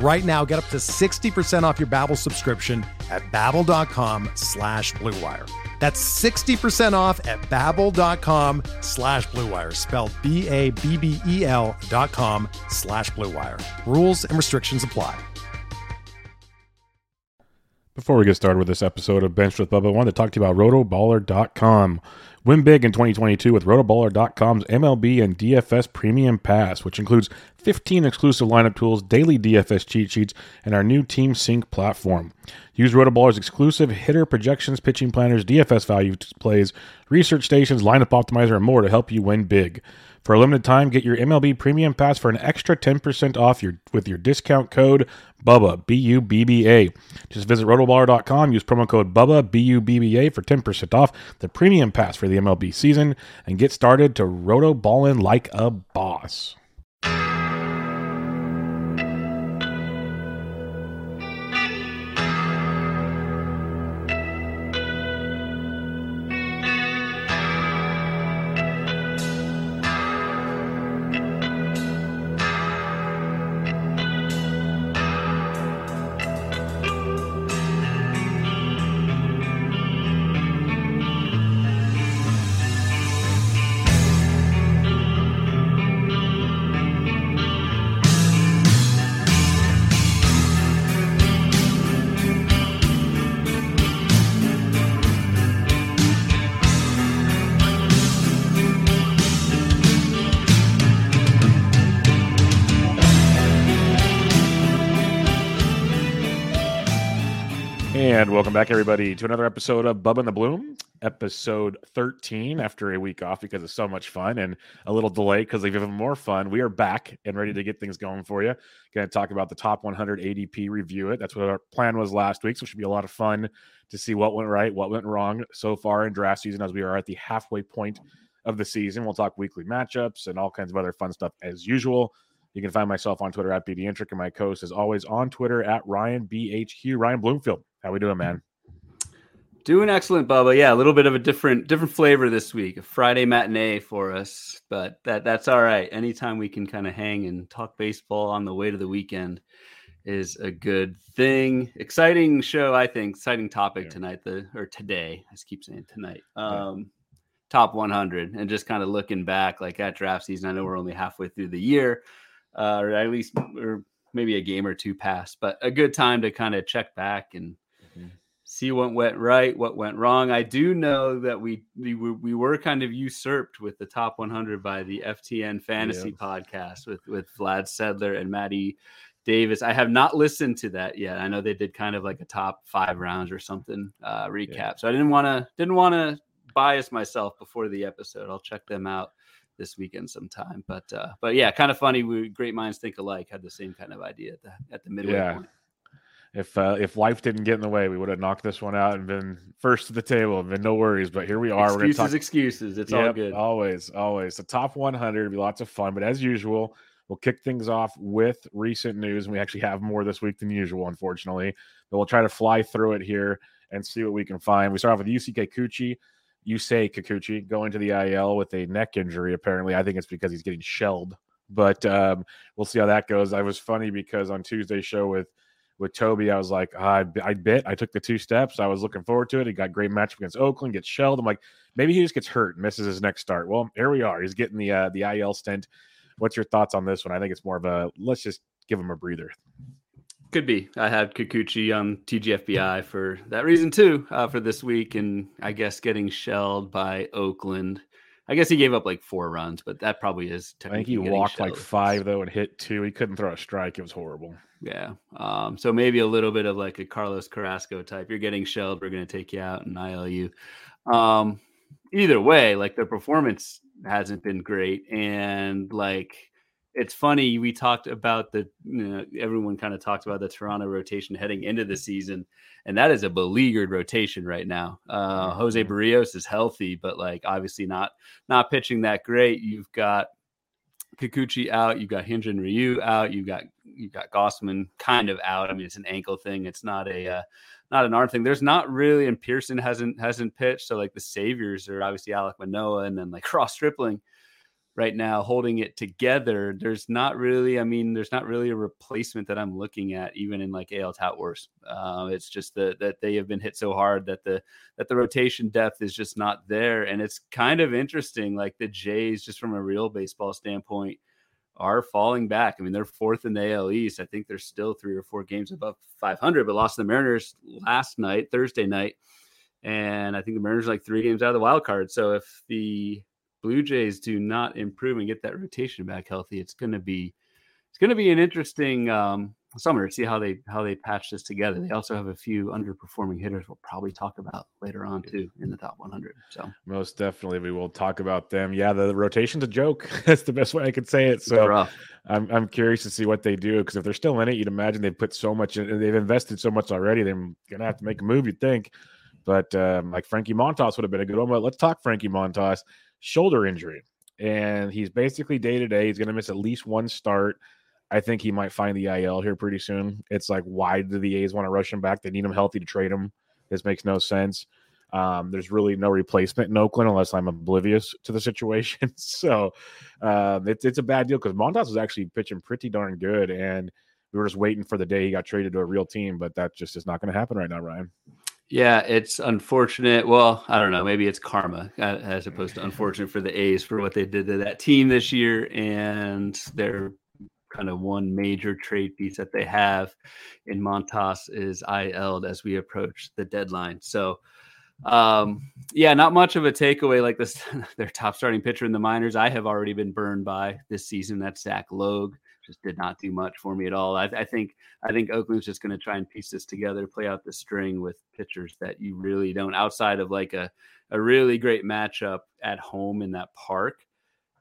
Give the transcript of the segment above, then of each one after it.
Right now, get up to 60% off your Babbel subscription at babbel.com slash bluewire. That's 60% off at babbel.com slash bluewire, spelled B-A-B-B-E-L dot com slash bluewire. Rules and restrictions apply. Before we get started with this episode of Bench with Bubba, I wanted to talk to you about rotoballer.com. Win big in 2022 with rotoballer.com's MLB and DFS Premium Pass, which includes 15 exclusive lineup tools, daily DFS cheat sheets, and our new Team Sync platform. Use Rotoballer's exclusive hitter projections, pitching planners, DFS value plays, research stations, lineup optimizer, and more to help you win big. For a limited time, get your MLB Premium Pass for an extra 10% off your with your discount code BUBBA, B U B B A. Just visit rotoballer.com, use promo code BUBBA, B U B B A for 10% off the Premium Pass for the MLB season and get started to rotoballin' like a boss. And welcome back, everybody, to another episode of Bub and the Bloom, episode 13. After a week off because it's so much fun and a little delay because of even more fun, we are back and ready to get things going for you. Going to talk about the top 100 ADP, review it. That's what our plan was last week. So it should be a lot of fun to see what went right, what went wrong so far in draft season as we are at the halfway point of the season. We'll talk weekly matchups and all kinds of other fun stuff as usual. You can find myself on Twitter at BDintric and my co-host is always on Twitter at Ryan BHQ. Ryan Bloomfield. How we doing, man? Doing excellent, Bubba. Yeah, a little bit of a different different flavor this week. A Friday matinee for us, but that that's all right. Anytime we can kind of hang and talk baseball on the way to the weekend is a good thing. Exciting show, I think. Exciting topic yeah. tonight. The or today. I just keep saying tonight. Um, yeah. Top 100, and just kind of looking back, like at draft season. I know we're only halfway through the year, uh, or at least or maybe a game or two past, but a good time to kind of check back and see what went right, what went wrong. I do know that we we, we were kind of usurped with the top 100 by the FTN Fantasy yeah. podcast with with Vlad Sedler and Maddie Davis. I have not listened to that yet. I know they did kind of like a top five rounds or something uh, recap. Yeah. So I didn't want to didn't want to bias myself before the episode. I'll check them out this weekend sometime. But uh, but yeah, kind of funny. We great minds think alike. Had the same kind of idea at the at the midway yeah. point if uh, if life didn't get in the way, we would have knocked this one out and been first to the table and been no worries. But here we are. Excuses, talk- excuses. It's yep, all good. Always, always. The top 100 will be lots of fun. But as usual, we'll kick things off with recent news, and we actually have more this week than usual, unfortunately. But we'll try to fly through it here and see what we can find. We start off with Yusei Kikuchi. say Kikuchi going to the IL with a neck injury. Apparently, I think it's because he's getting shelled. But um, we'll see how that goes. I was funny because on Tuesday's show with with Toby, I was like, I, I bit. I took the two steps. I was looking forward to it. He got great match against Oakland, gets shelled. I'm like, maybe he just gets hurt and misses his next start. Well, here we are. He's getting the uh, the IL stint. What's your thoughts on this one? I think it's more of a let's just give him a breather. Could be. I had Kikuchi on TGFBI for that reason too uh, for this week, and I guess getting shelled by Oakland. I guess he gave up like four runs, but that probably is. I think he walked like five though and hit two. He couldn't throw a strike. It was horrible. Yeah. Um, so maybe a little bit of like a Carlos Carrasco type. You're getting shelled. We're going to take you out and IL you. Um, either way, like the performance hasn't been great, and like it's funny we talked about the you know, everyone kind of talked about the Toronto rotation heading into the season, and that is a beleaguered rotation right now. Uh, Jose mm-hmm. Is healthy, but like obviously not not pitching that great. You've got Kikuchi out, you've got Hyun-jin Ryu out, you've got you've got Gausman kind of out. I mean, it's an ankle thing. It's not a uh, not an arm thing. There's not really, and Pearson hasn't hasn't pitched. So like the saviors are obviously Alek Manoah and then like Ross Stripling right now holding it together. There's not really, I mean, there's not really a replacement that I'm looking at, even in like AL Tout Uh, it's just that that they have been hit so hard that the that the rotation depth is just not there, and it's kind of interesting. Like the Jays, just from a real baseball standpoint, are falling back. I mean, they're fourth in the AL East. I think they're still three or four games above 500, but lost to the Mariners last night, Thursday night. And I think the Mariners are like three games out of the wild card. So if the Blue Jays do not improve and get that rotation back healthy, it's going to be it's going to be an interesting um, summer to see how they how they patch this together. They also have a few underperforming hitters we'll probably talk about later on too in the top 100. So most definitely we will talk about them. Yeah, the, the rotation's a joke. That's the best way I could say it. So I'm I'm curious to see what they do because if they're still in it, you'd imagine they've put so much in, they've invested so much already. They're gonna have to make a move. You'd think. But um, like Frankie Montas would have been a good one. But let's talk Frankie Montas shoulder injury, and he's basically day to day. He's going to miss at least one start. I think he might find the IL here pretty soon. It's like, why do the A's want to rush him back? They need him healthy to trade him. This makes no sense. Um, there's really no replacement in Oakland unless I'm oblivious to the situation. so uh, it's it's a bad deal because Montas was actually pitching pretty darn good, and we were just waiting for the day he got traded to a real team. But that just is not going to happen right now, Ryan. Yeah, it's unfortunate. Well, I don't know. Maybe it's karma uh, as opposed to unfortunate for the A's for what they did to that team this year and their kind of one major trade piece that they have in Montas is IL'd as we approach the deadline. So, um, yeah, not much of a takeaway like this. Their top starting pitcher in the minors, I have already been burned by this season. That's Zach Logue just did not do much for me at all. I, I think I think Oakland's just going to try and piece this together, play out the string with pitchers that you really don't outside of like a a really great matchup at home in that park.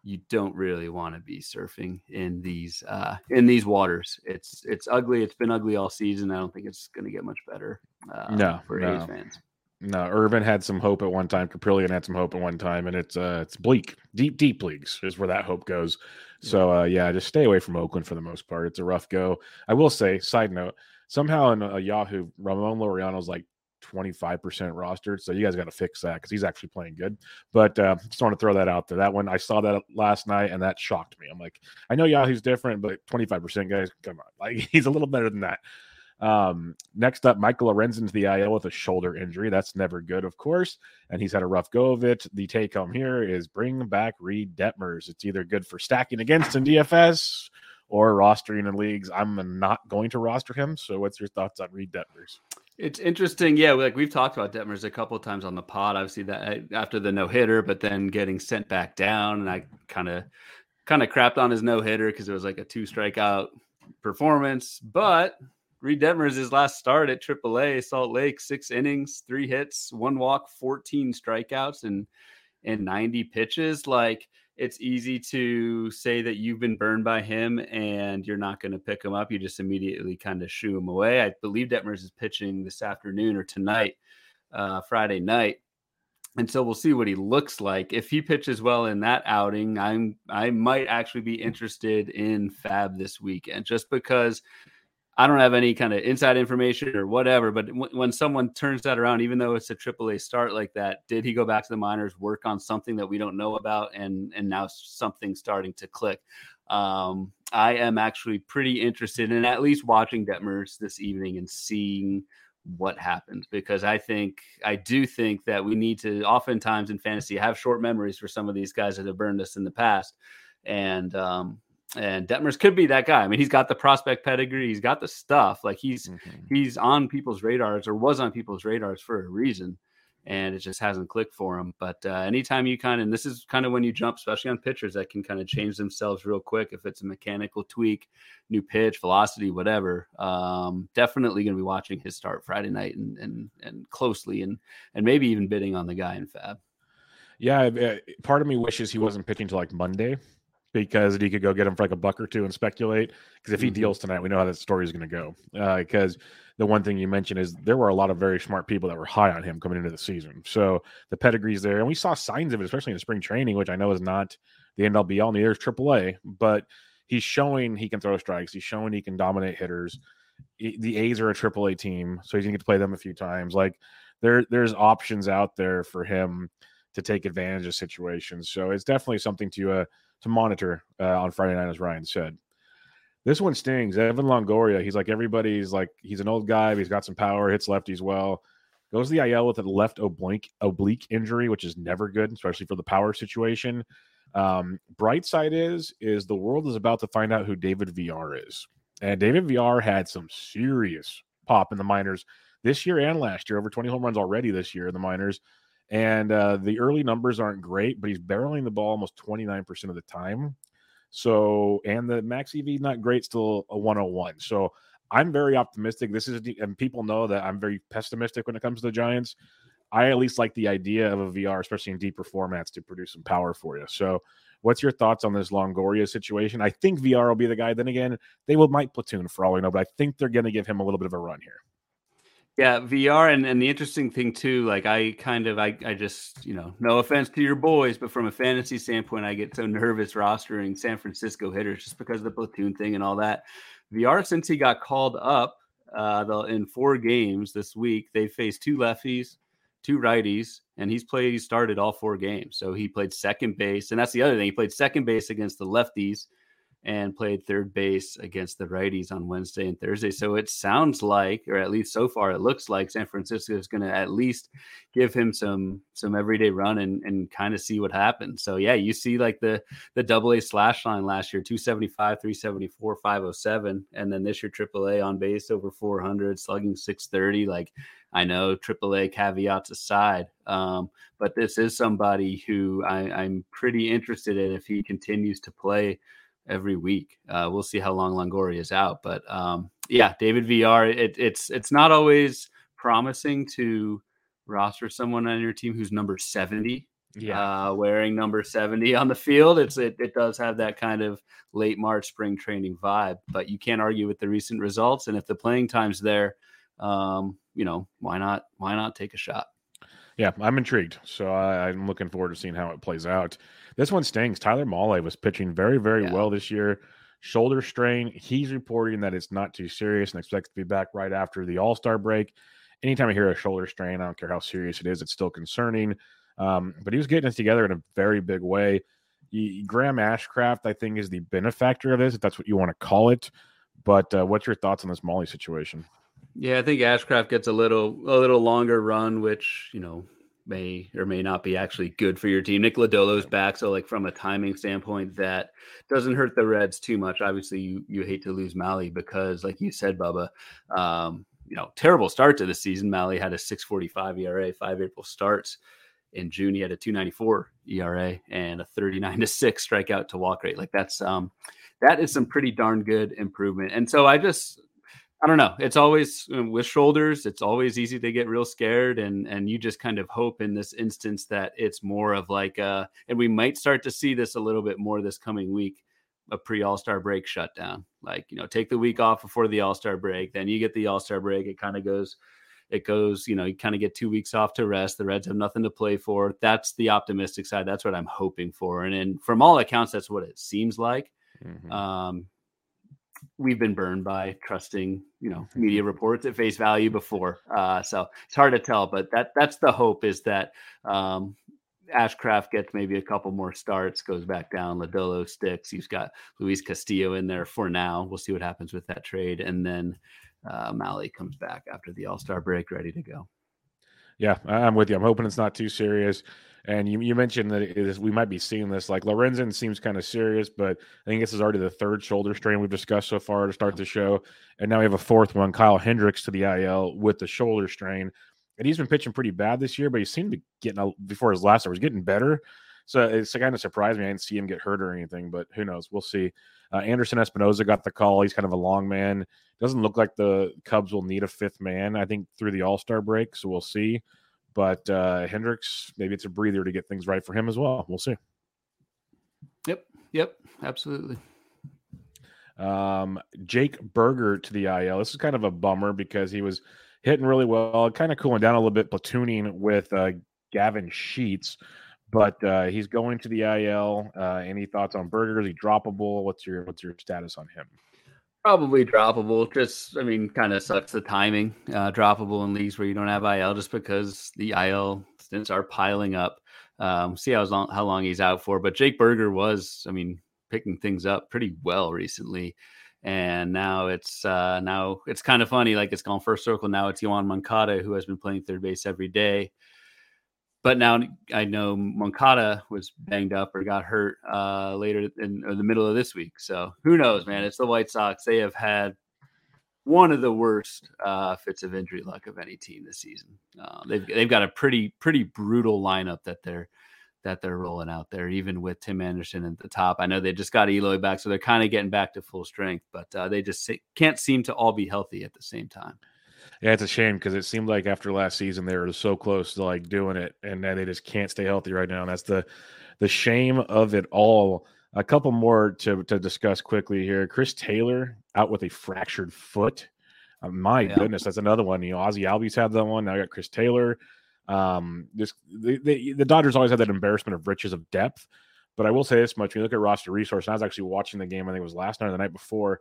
You don't really want to be surfing in these uh, in these waters. It's it's ugly. It's been ugly all season. I don't think it's going to get much better. Uh, no, for no. A's fans. No, Irvin had some hope at one time. Kaprielian had some hope at one time, and it's uh it's bleak, deep, deep leagues is where that hope goes. So uh yeah, just stay away from Oakland for the most part. It's a rough go. I will say, side note, somehow in a Yahoo, Ramon Laureano's like 25% rostered. So you guys got to fix that because he's actually playing good. But uh, just want to throw that out there. That one, I saw that last night and that shocked me. I'm like, I know Yahoo's different, but 25% guys, come on. Like he's a little better than that. Um, next up, Michael Lorenzen's the IL with a shoulder injury. That's never good, of course. And he's had a rough go of it. The take home here is bring back Reid Detmers. It's either good for stacking against in DFS or rostering in leagues. I'm not going to roster him. So, what's your thoughts on Reid Detmers? It's interesting, yeah. Like we've talked about Detmers a couple times on the pod. Obviously, that after the no hitter, but then getting sent back down, and I kind of kind of crapped on his no hitter because it was like a two strikeout performance. But Reid Detmers his last start at AAA Salt Lake, six innings, three hits, one walk, 14 strikeouts, and and 90 pitches. Like it's easy to say that you've been burned by him and you're not going to pick him up. You just immediately kind of shoo him away. I believe Detmers is pitching this afternoon or tonight, uh, Friday night. And so we'll see what he looks like. If he pitches well in that outing, I'm I might actually be interested in FAAB this weekend just because I don't have any kind of inside information or whatever, but w- when someone turns that around, even though it's a AAA start like that, did he go back to the minors, work on something that we don't know about, and and now something's starting to click? Um, I am actually pretty interested in at least watching Detmers this evening and seeing what happens because I think I do think that we need to oftentimes in fantasy have short memories for some of these guys that have burned us in the past, and um, and Detmers could be that guy. I mean, he's got the prospect pedigree, he's got the stuff. Like he's mm-hmm. he's on people's radars or was on people's radars for a reason. and it just hasn't clicked for him. But uh, anytime you kind of, and this is kind of when you jump, especially on pitchers that can kind of change themselves real quick. If it's a mechanical tweak, new pitch, velocity, whatever, um, definitely going to be watching his start Friday night and and and closely, and and maybe even bidding on the guy in FAAB. Yeah, part of me wishes he wasn't pitching to like Monday because he could go get him for like a buck or two and speculate. Because if he mm-hmm. deals tonight, we know how that story is going to go. Because uh, the one thing you mentioned is there were a lot of very smart people that were high on him coming into the season. So the pedigree's there, and we saw signs of it, especially in the spring training, which I know is not the end all be all. Neither is AAA, but he's showing he can throw strikes. He's showing he can dominate hitters. The A's are a AAA team, so he's gonna get to play them a few times. Like there, there's options out there for him to take advantage of situations. So it's definitely something to uh, to monitor uh, on Friday night, as Ryan said. This one stings. Evan Longoria, he's like everybody's like he's an old guy, he's got some power, hits lefties well. Goes to the IL with a left oblique oblique injury, which is never good, especially for the power situation. Um, bright side is is the world is about to find out who David Villar is, and David Villar had some serious pop in the minors this year and last year, over 20 home runs already this year in the minors. And uh, the early numbers aren't great, but he's barreling the ball almost 29% of the time. So, and the max EV not great, still a 101. So, I'm very optimistic. This is, and people know that I'm very pessimistic when it comes to the Giants. I at least like the idea of a Villar, especially in deeper formats, to produce some power for you. So, what's your thoughts on this Longoria situation? I think Villar will be the guy. Then again, they will might platoon for all we know, but I think they're going to give him a little bit of a run here. Yeah, Villar and, and the interesting thing too, like I kind of I, I just, you know, no offense to your boys, but from a fantasy standpoint, I get so nervous rostering San Francisco hitters just because of the platoon thing and all that. Villar since he got called up uh the, in four games this week, they faced two lefties, two righties, and he's played he started all four games. So he played second base, and that's the other thing. He played second base against the lefties and played third base against the righties on Wednesday and Thursday. So it sounds like, or at least so far, it looks like San Francisco is going to at least give him some some everyday run and and kind of see what happens. So yeah, you see like the the double A slash line last year, 275, 374, 507, and then this year triple A on base over 400, slugging 630. Like I know AAA caveats aside, um, but this is somebody who I, I'm pretty interested in if he continues to play every week. Uh, we'll see how long Longoria is out, but um, yeah, David Villar. It, it's it's not always promising to roster someone on your team who's number seventy. Yeah, uh, wearing number seventy on the field. It's it it does have that kind of late March spring training vibe, but you can't argue with the recent results. And if the playing time's there, um, you know why not why not take a shot? Yeah, I'm intrigued. So I, am looking forward to seeing how it plays out. This one stings. Tyler Mahle was pitching very, very yeah. well this year. Shoulder strain. He's reporting that it's not too serious and expects to be back right after the All Star break. Anytime I hear a shoulder strain, I don't care how serious it is, it's still concerning. Um, but he was getting it together in a very big way. He, Graham Ashcraft, I think, is the benefactor of this, if that's what you want to call it. But uh, what's your thoughts on this Mahle situation? Yeah, I think Ashcraft gets a little a little longer run, which you know may or may not be actually good for your team. Nick Lodolo's back, so like from a timing standpoint, that doesn't hurt the Reds too much. Obviously, you you hate to lose Mahle because, like you said, Bubba, um, you know, terrible start to the season. Mahle had a 6.45 ERA, five April starts. In June, he had a 2.94 ERA and a 39 to six strikeout to walk rate. Like that's um, that is some pretty darn good improvement. And so I just I don't know. It's always uh, with shoulders. It's always easy to get real scared, and and you just kind of hope in this instance that it's more of like a, and we might start to see this a little bit more this coming week, a pre All Star break shutdown. Like you know, take the week off before the All Star break, then you get the All Star break. It kind of goes, it goes. You know, you kind of get two weeks off to rest. The Reds have nothing to play for. That's the optimistic side. That's what I'm hoping for, and and from all accounts, that's what it seems like. Mm-hmm. Um, we've been burned by trusting you know media reports at face value before uh, so it's hard to tell but that that's the hope is that um, ashcraft gets maybe a couple more starts goes back down Lodolo sticks he's got luis castillo in there for now we'll see what happens with that trade and then uh, comes back after the all-star break ready to go. Yeah i'm with you i'm hoping it's not too serious and you, you mentioned that we might be seeing this. Like Lorenzen seems kind of serious, but I think this is already the third shoulder strain we've discussed so far to start the show. And now we have a fourth one, Kyle Hendricks to the IL with the shoulder strain. and he's been pitching pretty bad this year, but he seemed to be getting a, before his last, I was getting better. So it's kind of surprised me. I didn't see him get hurt or anything, but who knows? We'll see. Uh, Anderson Espinoza got the call. He's kind of a long man. Doesn't look like the Cubs will need a fifth man. I think through the All Star break, so we'll see. But uh, Hendricks, maybe it's a breather to get things right for him as well. We'll see. Yep. Yep. Absolutely. Um, Jake Burger to the IL. This is kind of a bummer because he was hitting really well, kind of cooling down a little bit, platooning with uh, Gavin Sheets but uh, he's going to the IL. Uh, any thoughts on Burger? Is he droppable? What's your what's your status on him? Probably droppable. Just I mean, kind of sucks the timing. Uh, droppable in leagues where you don't have IL, just because the IL stints are piling up. Um, see how long how long he's out for. But Jake Burger was, I mean, picking things up pretty well recently. And now it's uh, now it's kind of funny. Like it's gone first circle. Now it's Yoan Moncada who has been playing third base every day but now I know Moncada was banged up or got hurt uh, later in the middle of this week. So who knows, man? It's the White Sox. They have had one of the worst uh, fits of injury luck of any team this season. Uh, they've they've got a pretty pretty brutal lineup that they're that they're rolling out there, even with Tim Anderson at the top. I know they just got Eloy back, so they're kind of getting back to full strength, but uh, they just can't seem to all be healthy at the same time. Yeah, it's a shame because it seemed like after last season they were so close to like doing it, and then they just can't stay healthy right now. And that's the the shame of it all. A couple more to to discuss quickly here. Chris Taylor out with a fractured foot. Uh, my yeah. goodness, that's another one. You know, Ozzie Albies had that one. Now I got Chris Taylor. Um, this the, the, the Dodgers always had that embarrassment of riches of depth. But I will say this much: when you look at roster resource, and I was actually watching the game. I think it was last night or the night before,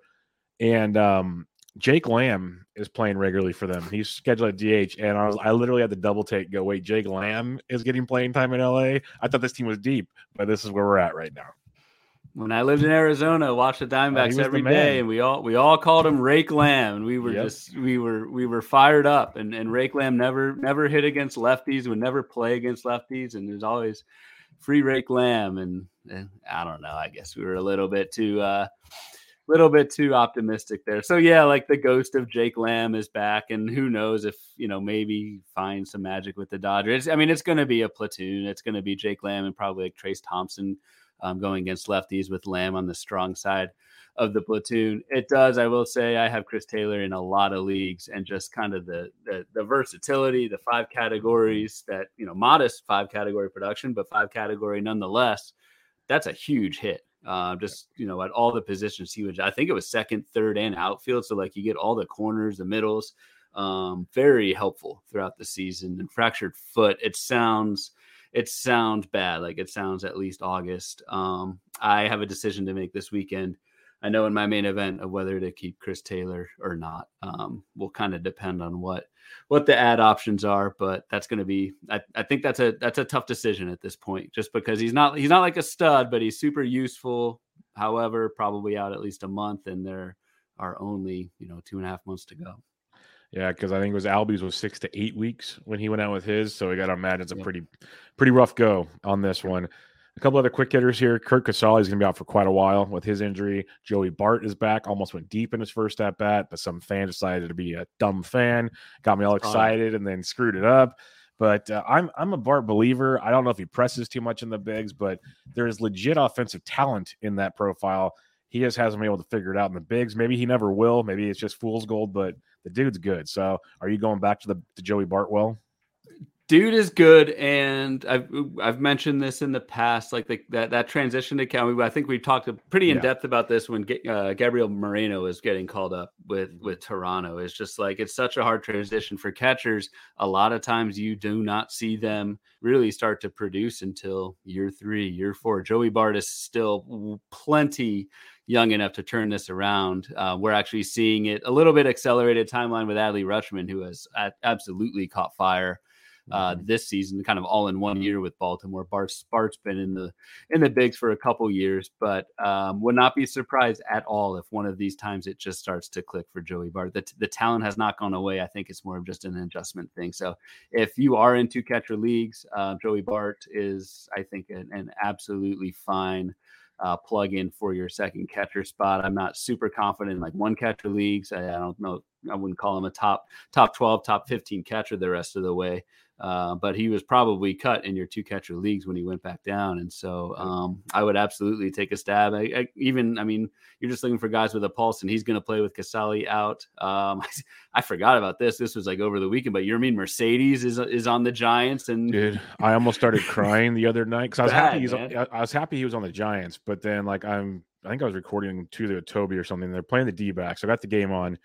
and um, Jake Lamb is playing regularly for them. He's scheduled at DH, and I was I literally had the double take. Go wait, Jake Lamb is getting playing time in LA. I thought this team was deep, but this is where we're at right now. When I lived in Arizona, watched the Diamondbacks oh, every the day, and we all we all called him Rake Lamb, and we were yep. just we were we were fired up. And and Rake Lamb never never hit against lefties, would never play against lefties, and there's always free Rake Lamb. And, and I don't know, I guess we were a little bit too. uh little bit too optimistic there. So yeah, like the ghost of Jake Lamb is back, and who knows if you know maybe find some magic with the Dodgers. I mean, it's going to be a platoon. It's going to be Jake Lamb and probably like Trayce Thompson um, going against lefties with Lamb on the strong side of the platoon. It does. I will say I have Chris Taylor in a lot of leagues, and just kind of the the, the versatility, the five categories that you know, modest five category production, but five category nonetheless. That's a huge hit uh, just you know, at all the positions he was. I think it was second, third, and outfield. So like you get all the corners, the middles. Um, very helpful throughout the season. And fractured foot, it sounds it sounds bad. Like it sounds at least August. Um, I have a decision to make this weekend. I know in my main event of whether to keep Chris Taylor or not um, will kind of depend on what what the ad options are, but that's going to be. I, I think that's a that's a tough decision at this point, just because he's not he's not like a stud, but he's super useful. However, probably out at least a month, and there are only you know two and a half months to go. Yeah, because I think it was Albies was six to eight weeks when he went out with his, so we got to imagine it's a pretty pretty rough go on this one. A couple other quick hitters here. Curt Casali is going to be out for quite a while with his injury. Joey Bart is back, almost went deep in his first at bat, but some fan decided to be a dumb fan, got me all excited, and then screwed it up. But uh, I'm I'm a Bart believer. I don't know if he presses too much in the bigs, but there is legit offensive talent in that profile. He just hasn't been able to figure it out in the bigs. Maybe he never will. Maybe it's just fool's gold, but the dude's good. So, are you going back to the to Joey Bartwell? Dude is good and i've i've mentioned this in the past like the, that that transition to county i think we talked pretty in yeah. depth about this when uh, gabriel moreno was getting called up with with toronto it's just like it's such a hard transition for catchers a lot of times you do not see them really start to produce until year three year four joey bart is still plenty young enough to turn this around. Uh, we're actually seeing it a little bit accelerated timeline with Adley Rutschman, who has absolutely caught fire uh, mm-hmm. this season, kind of all in one year with Baltimore. Bart Bart's been in the in the bigs for a couple years, but um, would not be surprised at all if one of these times it just starts to click for Joey Bart. The, the talent has not gone away. I think it's more of just an adjustment thing. So if you are into catcher leagues, uh, Joey Bart is, I think, an, an absolutely fine uh, plug in for your second catcher spot. I'm not super confident in like one catcher leagues. I, I don't know. I wouldn't call him a top top 12, top 15 catcher the rest of the way. Uh, but he was probably cut in your two catcher leagues when he went back down, and so um, I would absolutely take a stab. I, I, even, I mean, you're just looking for guys with a pulse, and he's going to play with Casali out. Um, I, forgot about this. This was like over the weekend, but Yermín Mercedes is is on the Giants, and dude, I almost started crying the other night because I was bad, happy. He's, on, I was happy he was on the Giants, but then like I'm, I think I was recording to the Toby or something. They're playing the D backs. I got the game on,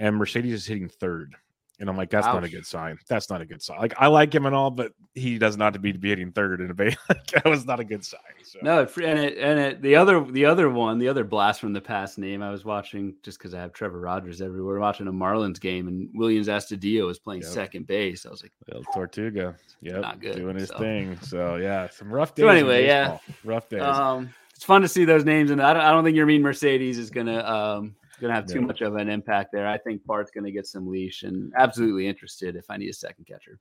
and Mercedes is hitting third. And I'm like, that's Ouch. not a good sign. That's not a good sign. Like, I like him and all, but he does not to be hitting third in a bay. like, that was not a good sign. So. No, and it and it the other the other one, the other blast from the past name, I was watching just because I have Trevor Rogers everywhere, watching a Marlins game, and Willians Astudillo was playing yep. second base. I was like, El Tortuga, yeah, not good, doing his so. thing. So yeah, some rough days. So anyway, yeah, rough days. Um, it's fun to see those names, and I don't, I don't think Yermín Mercedes is gonna um going to have too much of an impact there. I think Bart's going to get some leash and absolutely interested if I need a second catcher.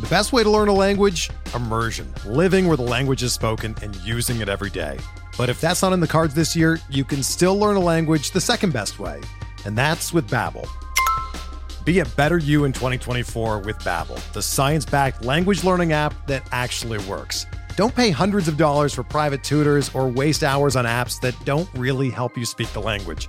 The best way to learn a language? Immersion. Living where the language is spoken and using it every day. But if that's not in the cards this year, you can still learn a language the second best way, and that's with Babbel. Be a better you in 2024 with Babbel, the science-backed language learning app that actually works. Don't pay hundreds of dollars for private tutors or waste hours on apps that don't really help you speak the language.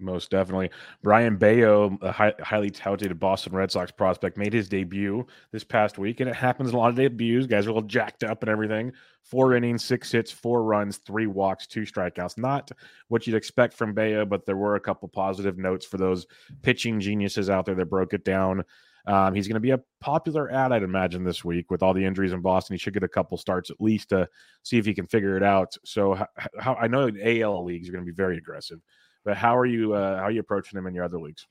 Most definitely. Brayan Bello, a high, highly touted Boston Red Sox prospect, made his debut this past week, and it happens a lot of debuts. Guys are all jacked up and everything. Four innings, six hits, four runs, three walks, two strikeouts. Not what you'd expect from Bello, but there were a couple positive notes for those pitching geniuses out there that broke it down. Um, he's going to be a popular ad, I'd imagine, this week with all the injuries in Boston. He should get a couple starts at least to see if he can figure it out. So, how, how I know AL leagues are going to be very aggressive. But how are you? Uh, how are you approaching them in your other leagues?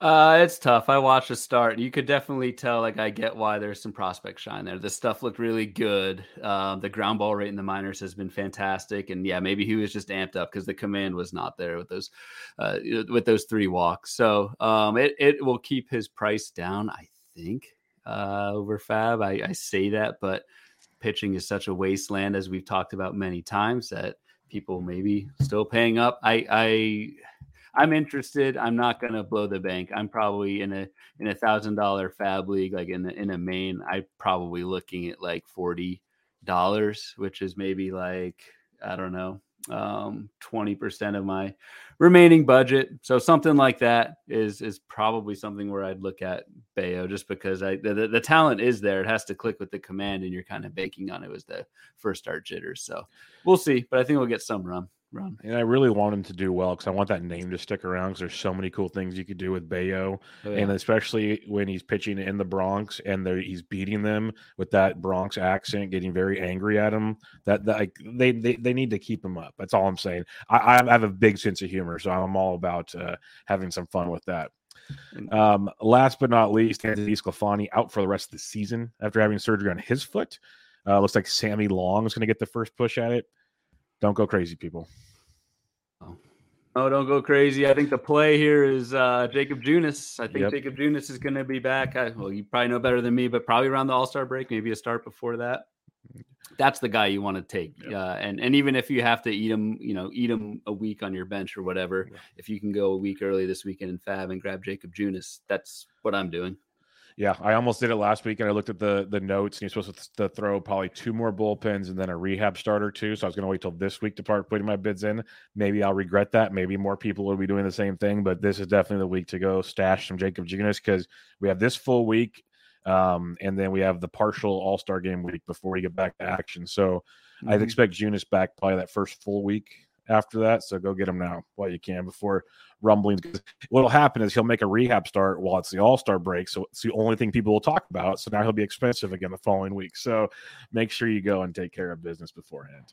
Uh, it's tough. I watched the start. You could definitely tell, like, I get why there's some prospect shine there. The stuff looked really good. Uh, the ground ball rate in the minors has been fantastic, and yeah, maybe he was just amped up because the command was not there with those, uh, with those three walks. So, um, it it will keep his price down, I think, uh, over FAAB. I, I say that, but pitching is such a wasteland, as we've talked about many times, that people maybe still paying up. I I I'm interested. I'm not gonna blow the bank. I'm probably in a in a thousand dollar FAAB league, like in a, in a main. I probably looking at like forty dollars, which is maybe like I don't know, um, 20% of my remaining budget. So something like that is is probably something where I'd look at Bello just because I the, the, talent is there. It has to click with the command and you're kind of banking on it was the first start jitters. So we'll see, but I think we'll get some run run. And I really want him to do well because I want that name to stick around because there's so many cool things you could do with Bello. Oh, yeah. And especially when he's pitching in the Bronx and he's beating them with that Bronx accent, getting very angry at him. That, that like, they, they they need to keep him up. That's all I'm saying. I, I have a big sense of humor, so I'm all about uh, having some fun with that. Um, last but not least, Anthony Sclafani out for the rest of the season after having surgery on his foot. Uh, looks like Sammy Long is going to get the first push at it. Don't go crazy, people. Oh, don't go crazy. I think the play here is uh, Jakob Junis. I think yep. Jakob Junis is going to be back. I, well, you probably know better than me, but probably around the All Star break, maybe a start before that. That's the guy you want to take. Yep. Uh, and and even if you have to eat him, you know, eat him a week on your bench or whatever, if you can go a week early this weekend in FAAB and grab Jakob Junis, that's what I'm doing. Yeah, I almost did it last week, and I looked at the the notes, and he's supposed to throw probably two more bullpens and then a rehab starter too. So I was going to wait till this week to start putting my bids in. Maybe I'll regret that. Maybe more people will be doing the same thing, but this is definitely the week to go stash some Jakob Junis because we have this full week, um, and then we have the partial All Star game week before we get back to action. So I'd Mhm. expect Junis back probably that first full week after that. So go get him now while you can before rumblings. What'll happen is he'll make a rehab start while it's the All Star break, so it's the only thing people will talk about. So now he'll be expensive again the following week. So make sure you go and take care of business beforehand.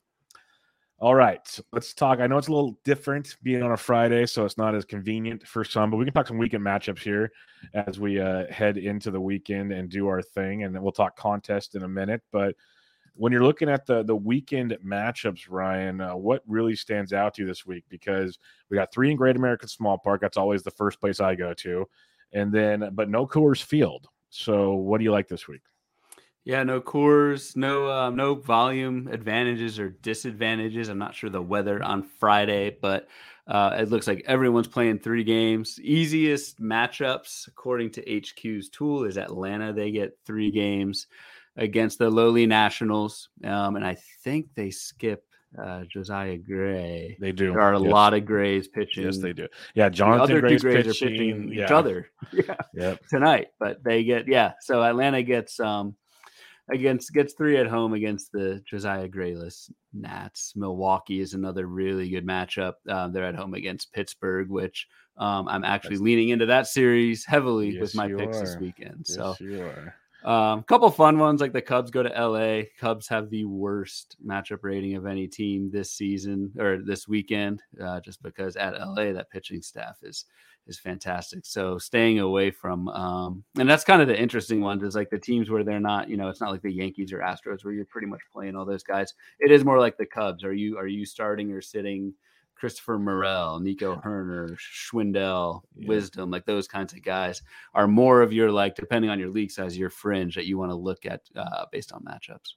All right, let's talk. I know it's a little different being on a Friday, so it's not as convenient for some, but we can talk some weekend matchups here as we uh, head into the weekend and do our thing, and then we'll talk contest in a minute. But when you're looking at the the weekend matchups, Ryan, uh, what really stands out to you this week? Because we got three in Great American Small Park. That's always the first place I go to, and then but no Coors Field. So what do you like this week? Yeah, no Coors, no um, no volume advantages or disadvantages. I'm not sure the weather on Friday, but uh, it looks like everyone's playing three games. Easiest matchups, according to HQ's tool, is Atlanta. They get three games against the lowly Nationals, um, and I think they skip uh, Josiah Gray. They do. There are a Yes. lot of Grays pitching. Yes, they do. Yeah, The Jonathan other Gray's Grays pitching, are pitching each other. Yeah Yep. tonight, but they get yeah. So Atlanta gets um against gets three at home against the Josiah Grayless Nats. Milwaukee is another really good matchup. Uh, they're at home against Pittsburgh, which um, I'm actually That's- leaning into that series heavily Yes, with my picks this weekend. Yes, So are. um, couple fun ones like the Cubs go to LA. Cubs have the worst matchup rating of any team this season or this weekend, uh, just because at LA that pitching staff is is fantastic. So staying away from um, and that's kind of the interesting ones is like the teams where they're not, you know, it's not like the Yankees or Astros where you're pretty much playing all those guys. It is more like the Cubs. Are you are you starting or sitting? Christopher Morel, Nico Hoerner, Schwindel, Yeah. Wisdom, like those kinds of guys are more of your like depending on your league size, your fringe that you want to look at uh, based on matchups.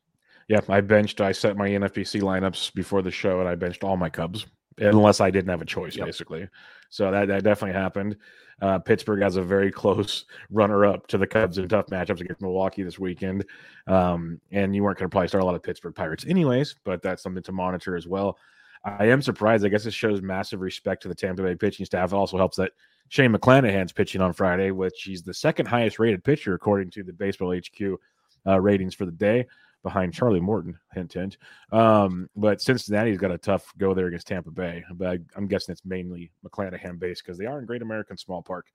Yeah, I benched. I set my NFBC lineups before the show, and I benched all my Cubs, unless I didn't have a choice, Yep. basically. So that, that definitely happened. Uh, Pittsburgh has a very close runner-up to the Cubs in tough matchups against Milwaukee this weekend, um, and you weren't going to probably start a lot of Pittsburgh Pirates, anyways. But that's something to monitor as well. I am surprised. I guess it shows massive respect to the Tampa Bay pitching staff. It also helps that Shane McClanahan's pitching on Friday, which he's the second highest rated pitcher according to the Baseball HQ uh, ratings for the day, behind Charlie Morton. Hint, hint. Um, but Cincinnati's got a tough go there against Tampa Bay. But I, I'm guessing it's mainly McClanahan based because they are in Great American Small Park,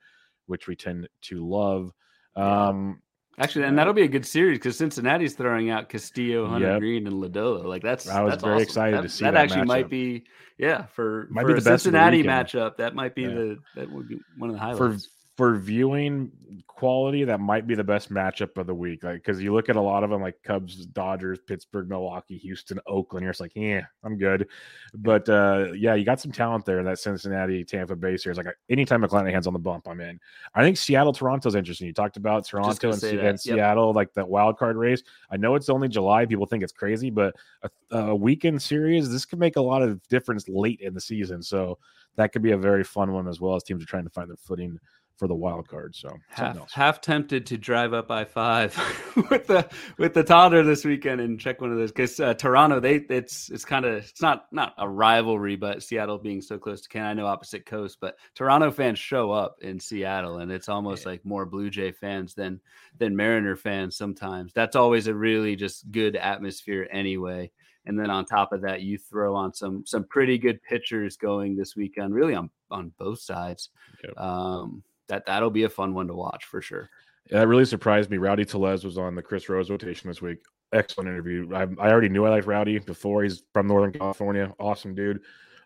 which we tend to love. Um, Actually, and that'll be a good series because Cincinnati's throwing out Castillo, Hunter Yep. Greene, and Lodolo. Like that's I was that's very awesome. excited That- to see that. that actually might be yeah for Might for be a the best of the Cincinnati matchup. That might be Yeah. the that would be one of the highlights. for viewing quality, that might be the best matchup of the week. Like because you look at a lot of them, like Cubs, Dodgers, Pittsburgh, Milwaukee, Houston, Oakland. You're just like, yeah, I'm good. But uh, yeah, you got some talent there in that Cincinnati, Tampa Bay series. Like anytime McClanahan's on the bump, I'm in. I think Seattle, Toronto's interesting. You talked about Toronto and, say Se- that. and Yep. Seattle, like that wild card race. I know it's only July. People think it's crazy, but a, a weekend series, this could make a lot of difference late in the season. So that could be a very fun one as well as teams are trying to find their footing for the wild card. So half, half tempted to drive up I five with the with the toddler this weekend and check one of those because uh, Toronto they it's it's kind of it's not not a rivalry but Seattle being so close to Canada I know opposite coast but Toronto fans show up in Seattle and it's almost like more Blue Jay fans than than Mariner fans sometimes that's always a really just good atmosphere anyway and then on top of that you throw on some some pretty good pitchers going this weekend really on on both sides Yep. um that that'll be a fun one to watch for sure. Yeah, that really surprised me. Rowdy Tellez was on the Chris Rose rotation this week. Excellent interview. I, I already knew I liked Rowdy before. He's from Northern California. Awesome dude.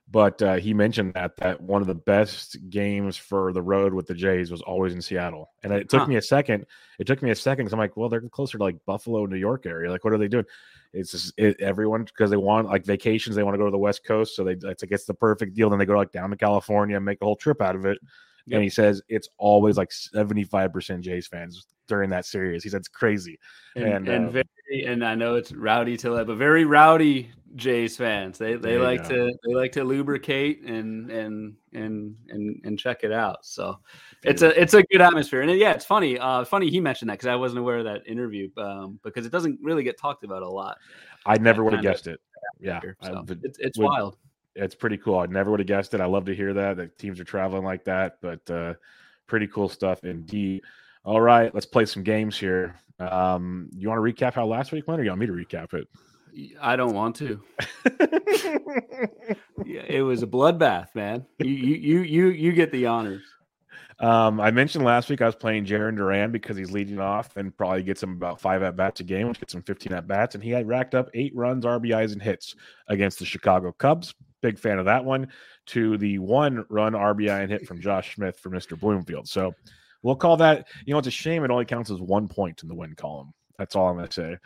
But uh, he mentioned that that one of the best games for the road with the Jays was always in Seattle, and it took Huh. me a second. It took me a second because I'm like, well, they're closer to like Buffalo, New York area. Like, what are they doing? It's just it, everyone because they want like vacations. They want to go to the West Coast, so they it's like it's the perfect deal. Then they go like down to California and make a whole trip out of it. Yep. And he says it's always like 75% Jays fans during that series. He said it's crazy. And And, and, uh, very and I know it's Rowdy Tellez, but very rowdy Jays fans. They they like to they like to lubricate and and and and and check it out. So it's a it's a good atmosphere. And yeah, it's funny. Uh, funny he mentioned that because I wasn't aware of that interview. Um, because it doesn't really get talked about a lot. I never would have guessed it. Yeah. So it's it's would- wild. It's pretty cool. I never would have guessed it. I love to hear that that teams are traveling like that, but uh, pretty cool stuff indeed. All right, let's play some games here. Um, you want to recap how last week went, or you want me to recap it? I don't want to. yeah, it was a bloodbath, man. You you you you you get the honors. Um, I mentioned last week I was playing Jarren Duran because he's leading off and probably gets him about five at bats a game, which gets him 15 at bats. And he had racked up eight runs, RBIs, and hits against the Chicago Cubs. Big fan of that one. To the one run RBI and hit from Josh Smith for Mr. Bloomfield. So we'll call that, you know, it's a shame it only counts as one point in the win column. That's all I'm going to say.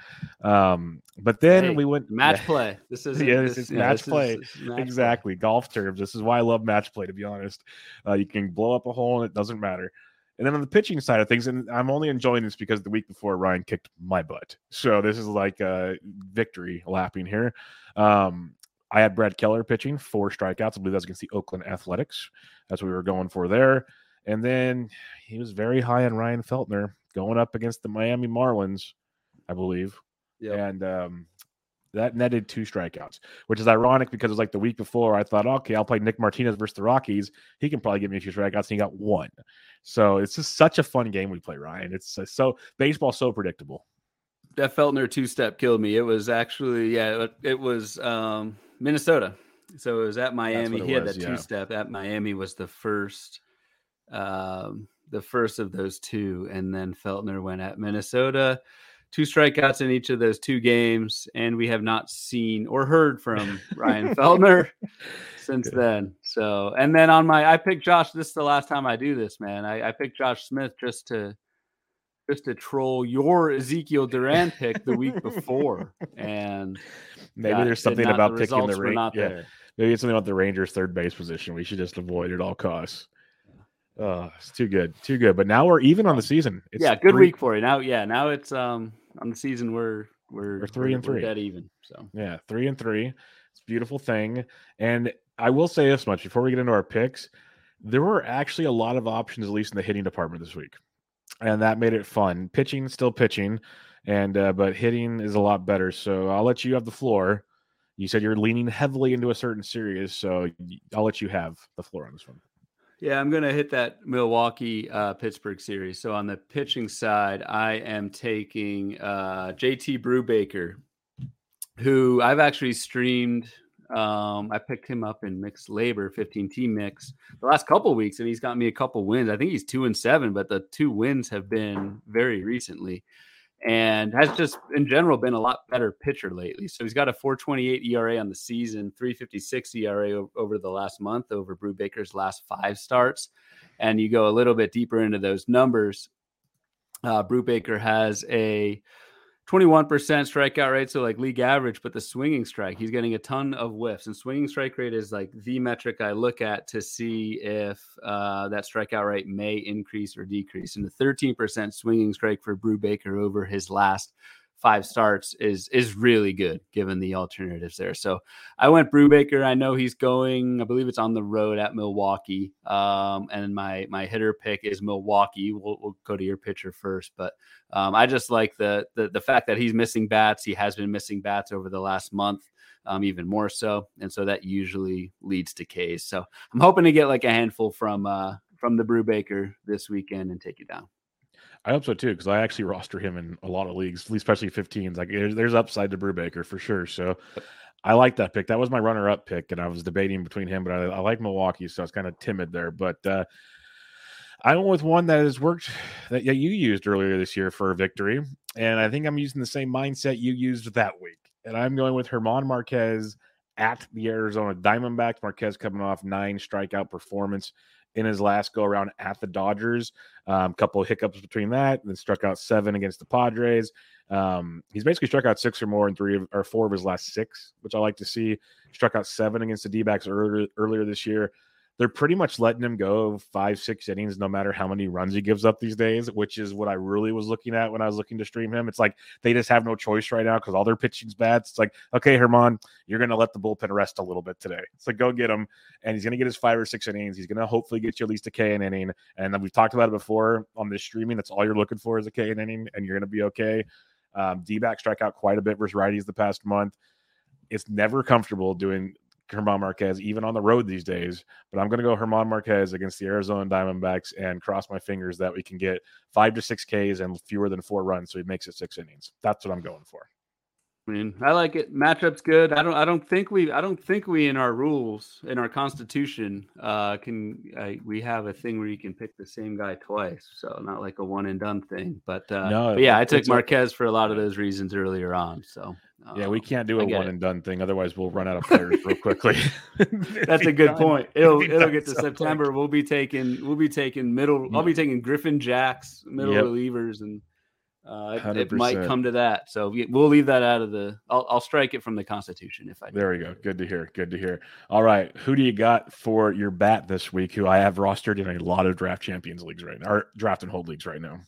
Um, but then hey, we went match yeah. play. This is yeah, this, is yeah, match this play. Is, match exactly, play. golf terms. This is why I love match play. To be honest, uh, you can blow up a hole and it doesn't matter. And then on the pitching side of things, and I'm only enjoying this because the week before Ryan kicked my butt, so this is like a victory lapping here. Um, I had Brad Keller pitching four strikeouts. I believe that's against the Oakland Athletics. That's what we were going for there. And then he was very high on Ryan Feltner going up against the Miami Marlins. I believe. Yep. And um, that netted two strikeouts, which is ironic because it was like the week before. I thought, okay, I'll play Nick Martinez versus the Rockies. He can probably give me a few strikeouts, and he got one. So it's just such a fun game we play, Ryan. It's uh, so baseball so predictable. That Feltner two step killed me. It was actually yeah, it was um, Minnesota. So it was at Miami. He had that two step at Miami was the first. Um, the first of those two, and then Feltner went at Minnesota two strikeouts in each of those two games, and we have not seen or heard from Ryan Feltner since Good. then. So, and then on my, I picked Josh. This is the last time I do this, man. I, I picked Josh Smith just to just to troll your Ezequiel Duran pick the week before, and maybe there's something not, about the picking the Rangers. Yeah, maybe it's something about the Rangers' third base position. We should just avoid at all costs. Oh, it's too good, too good. But now we're even on the season. It's yeah, good three, week for you. Now, yeah, now it's um on the season we're we're, we're 3 and three, dead even. So yeah, three and three. It's a beautiful thing. And I will say this much before we get into our picks, there were actually a lot of options, at least in the hitting department this week, and that made it fun. Pitching, still pitching, and uh, but hitting is a lot better. So I'll let you have the floor. You said you're leaning heavily into a certain series, so I'll let you have the floor on this one. Yeah, I'm going to hit that Milwaukee uh, Pittsburgh series. So on the pitching side, I am taking uh, JT Brubaker, who I've actually streamed. Um, I picked him up in mixed LABR, 15 team mix, the last couple weeks, and he's got me a couple wins. I think he's two and seven, but the two wins have been very recently and has just in general been a lot better pitcher lately. So he's got a 428 ERA on the season, 356 ERA over the last month over Brubaker's last five starts. And you go a little bit deeper into those numbers. Uh, Brubaker has a 21% strikeout rate, so like league average, but the swinging strike, he's getting a ton of whiffs. And swinging strike rate is like the metric I look at to see if uh, that strikeout rate may increase or decrease. And the 13% swinging strike for Brubaker over his last five starts is is really good given the alternatives there. So I went Brubaker. I know he's going. I believe it's on the road at Milwaukee. Um, and my my hitter pick is Milwaukee. We'll, we'll go to your pitcher first, but um, I just like the, the the fact that he's missing bats. He has been missing bats over the last month. Um, even more so, and so that usually leads to K's. So I'm hoping to get like a handful from uh, from the Brubaker this weekend and take you down. I hope so too, because I actually roster him in a lot of leagues, especially 15s. Like there's, there's upside to Brubaker for sure. So I like that pick. That was my runner-up pick, and I was debating between him, but I, I like Milwaukee, so I was kind of timid there. But uh, I went with one that has worked that you used earlier this year for a victory, and I think I'm using the same mindset you used that week. And I'm going with Herman Marquez at the Arizona Diamondbacks. Marquez coming off nine strikeout performance in his last go around at the Dodgers. A um, couple of hiccups between that, then struck out seven against the Padres. Um, he's basically struck out six or more in three of, or four of his last six, which I like to see. Struck out seven against the D backs earlier, earlier this year they're pretty much letting him go five, six innings, no matter how many runs he gives up these days, which is what I really was looking at when I was looking to stream him. It's like they just have no choice right now because all their pitching's bad. It's like, okay, Herman, you're going to let the bullpen rest a little bit today. So go get him. And he's going to get his five or six innings. He's going to hopefully get you at least a K an inning. And we've talked about it before on this streaming. That's all you're looking for is a K an inning, and you're going to be okay. Um, D back strike out quite a bit versus righties the past month. It's never comfortable doing German Marquez, even on the road these days. But I'm going to go German Marquez against the Arizona Diamondbacks and cross my fingers that we can get five to six Ks and fewer than four runs. So he makes it six innings. That's what I'm going for. I mean, I like it. Matchup's good. I don't. I don't think we. I don't think we in our rules in our constitution uh, can. Uh, we have a thing where you can pick the same guy twice. So not like a one and done thing. But, uh, no, but yeah, I took Marquez for a lot of those reasons earlier on. So yeah, we um, can't do a one it. and done thing. Otherwise, we'll run out of players real quickly. That's a good done. point. It'll it'll get to September. We'll be taking we'll be taking middle. I'll be taking Griffin Jax middle yep. relievers and uh, it, it, might come to that. So we'll leave that out of the. I'll, I'll strike it from the Constitution if I. There we go. Good to hear. Good to hear. All right, who do you got for your bat this week? Who I have rostered in a lot of draft champions leagues right now, or draft and hold leagues right now.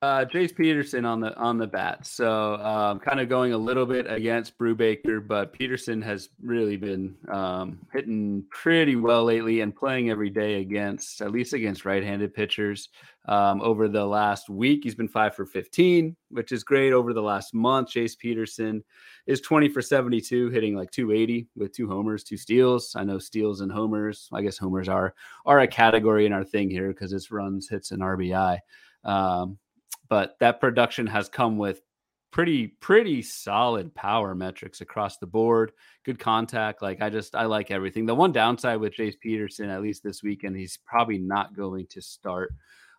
Uh, Jace Peterson on the on the bat. So um, kind of going a little bit against Brubaker, but Peterson has really been um, hitting pretty well lately and playing every day against at least against right-handed pitchers. Um, over the last week, he's been five for 15, which is great. Over the last month, Jace Peterson is 20 for 72, hitting like 280 with two homers, two steals. I know steals and homers. I guess homers are are a category in our thing here because it's runs, hits, and RBI. Um, but that production has come with pretty pretty solid power metrics across the board good contact like i just i like everything. The one downside with jace peterson at least this weekend he's probably not going to start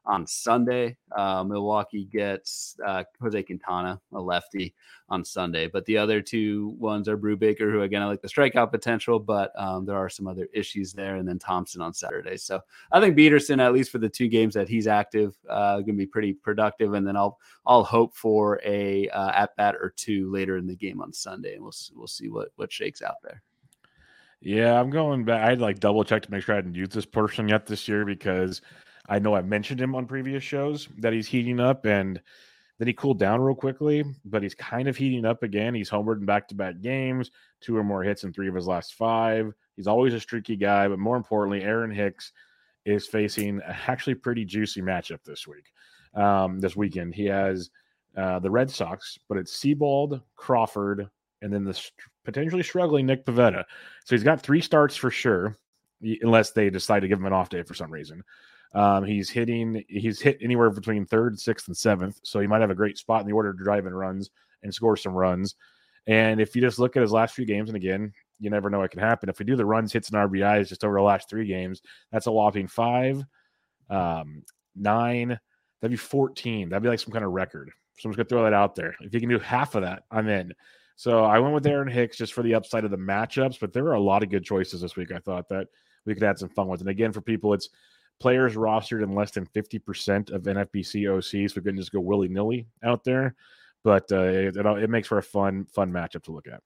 on Sunday. Uh, Milwaukee gets uh, Jose Quintana, a lefty, on Sunday. But the other two ones are Brubaker, who again I like the strikeout potential, but um, there are some other issues there, and then Thompson on Saturday. So I think Peterson, at least for the two games that he's active, uh, going to be pretty productive. And then I'll I'll hope for a uh, at bat or two later in the game on Sunday, and we'll we'll see what what shakes out there. Yeah, I'm going back. I'd like double check to make sure I hadn't used this person yet this year because I know I've mentioned him on previous shows that he's heating up and then he cooled down real quickly, but he's kind of heating up again. He's homered in back to back games, two or more hits in three of his last five. He's always a streaky guy, but more importantly, Aaron Hicks is facing a actually pretty juicy matchup this week. Um, this weekend, he has uh, the Red Sox, but it's Seabold, Crawford, and then the st- potentially struggling Nick Pivetta. So he's got three starts for sure, unless they decide to give him an off day for some reason. Um, he's hitting, he's hit anywhere between third, sixth, and seventh. So he might have a great spot in the order to drive in runs and score some runs. And if you just look at his last few games, and again, you never know what can happen. If we do the runs, hits, and RBIs just over the last three games, that's a whopping five, um, nine, that'd be 14. That'd be like some kind of record. So I'm just gonna throw that out there. If you can do half of that, I'm in. So I went with Aaron Hicks just for the upside of the matchups, but there were a lot of good choices this week. I thought that we could add some fun with. And again, for people, it's players rostered in less than 50% of NFBC OCs. We couldn't just go willy nilly out there, but uh, it, it, makes for a fun, fun matchup to look at.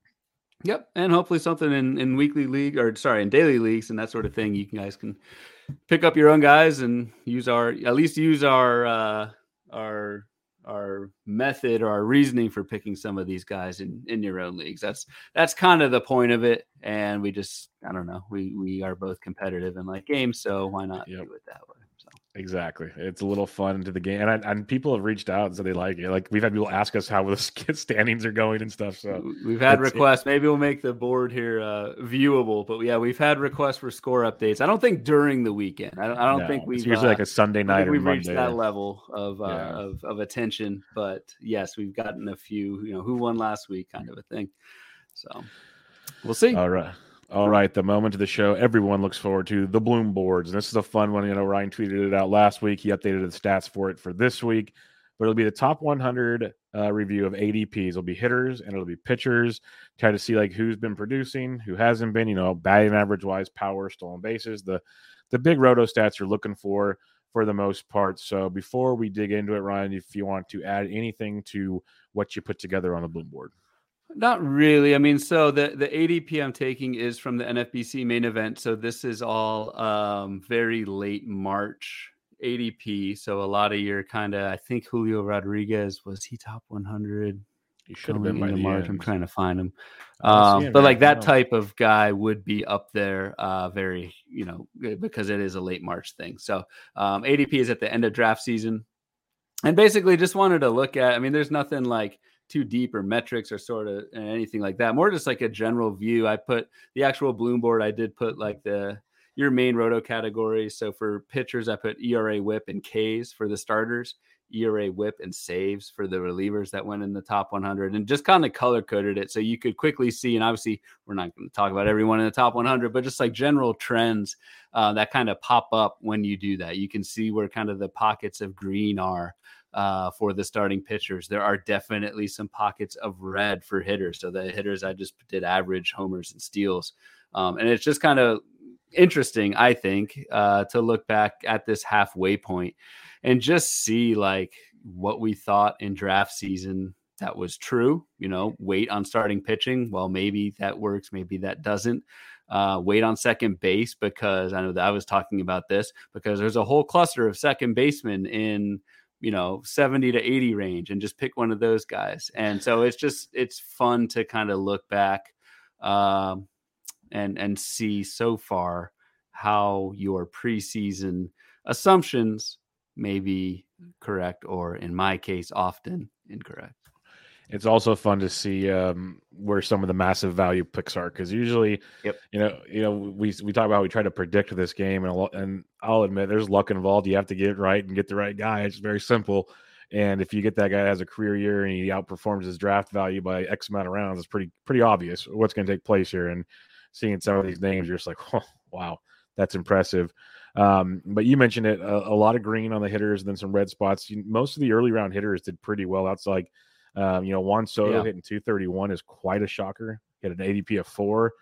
Yep. And hopefully something in, in weekly league or sorry, in daily leagues and that sort of thing. You guys can pick up your own guys and use our, at least use our, uh, our our method or our reasoning for picking some of these guys in in your own leagues. That's that's kind of the point of it. And we just I don't know. We we are both competitive in like games, so why not yep. do it that way? Exactly. It's a little fun to the game, and I, and people have reached out and said they like it. Like we've had people ask us how the standings are going and stuff. So we've had requests. Maybe we'll make the board here uh, viewable. But yeah, we've had requests for score updates. I don't think during the weekend. I don't, I don't no, think we've usually uh, like a Sunday night. we've Monday. reached that level of, uh, yeah. of of attention. But yes, we've gotten a few. You know, who won last week, kind of a thing. So we'll see. All right. All right, the moment of the show everyone looks forward to the Bloom boards. And this is a fun one. You know, Ryan tweeted it out last week. He updated the stats for it for this week, but it'll be the top 100 uh, review of ADPs. It'll be hitters and it'll be pitchers. Try to see like who's been producing, who hasn't been. You know, batting average wise, power, stolen bases, the the big roto stats you're looking for for the most part. So before we dig into it, Ryan, if you want to add anything to what you put together on the Bloom board. Not really. I mean, so the the ADP I'm taking is from the NFBC main event. So this is all um, very late March ADP. So a lot of your kind of, I think Julio Rodriguez was he top 100? He should have been by the March. End. I'm trying to find him. Um, but like that type of guy would be up there, uh, very you know, because it is a late March thing. So um, ADP is at the end of draft season, and basically just wanted to look at. I mean, there's nothing like too deep or metrics or sort of uh, anything like that. More just like a general view. I put the actual Bloom board. I did put like the your main roto categories. So for pitchers, I put ERA, WHIP, and Ks for the starters. ERA, WHIP, and saves for the relievers that went in the top 100, and just kind of color coded it so you could quickly see. And obviously, we're not going to talk about everyone in the top 100, but just like general trends uh, that kind of pop up when you do that. You can see where kind of the pockets of green are uh, for the starting pitchers. There are definitely some pockets of red for hitters. So the hitters I just did average homers and steals. Um, and it's just kind of interesting, I think, uh, to look back at this halfway point and just see like what we thought in draft season that was true. You know, wait on starting pitching. Well, maybe that works, maybe that doesn't. Uh, wait on second base because I know that I was talking about this because there's a whole cluster of second basemen in you know 70 to 80 range and just pick one of those guys and so it's just it's fun to kind of look back um, and and see so far how your preseason assumptions may be correct or in my case often incorrect it's also fun to see um, where some of the massive value picks are because usually, yep. you know, you know, we we talk about we try to predict this game and and I'll admit there's luck involved. You have to get it right and get the right guy. It's very simple. And if you get that guy that has a career year and he outperforms his draft value by X amount of rounds, it's pretty pretty obvious what's going to take place here. And seeing some of these names, you're just like, oh, wow, that's impressive. Um, but you mentioned it a, a, lot of green on the hitters and then some red spots. Most of the early round hitters did pretty well. That's like um, you know, Juan Soto yeah. hitting 231 is quite a shocker. He had an ADP of four,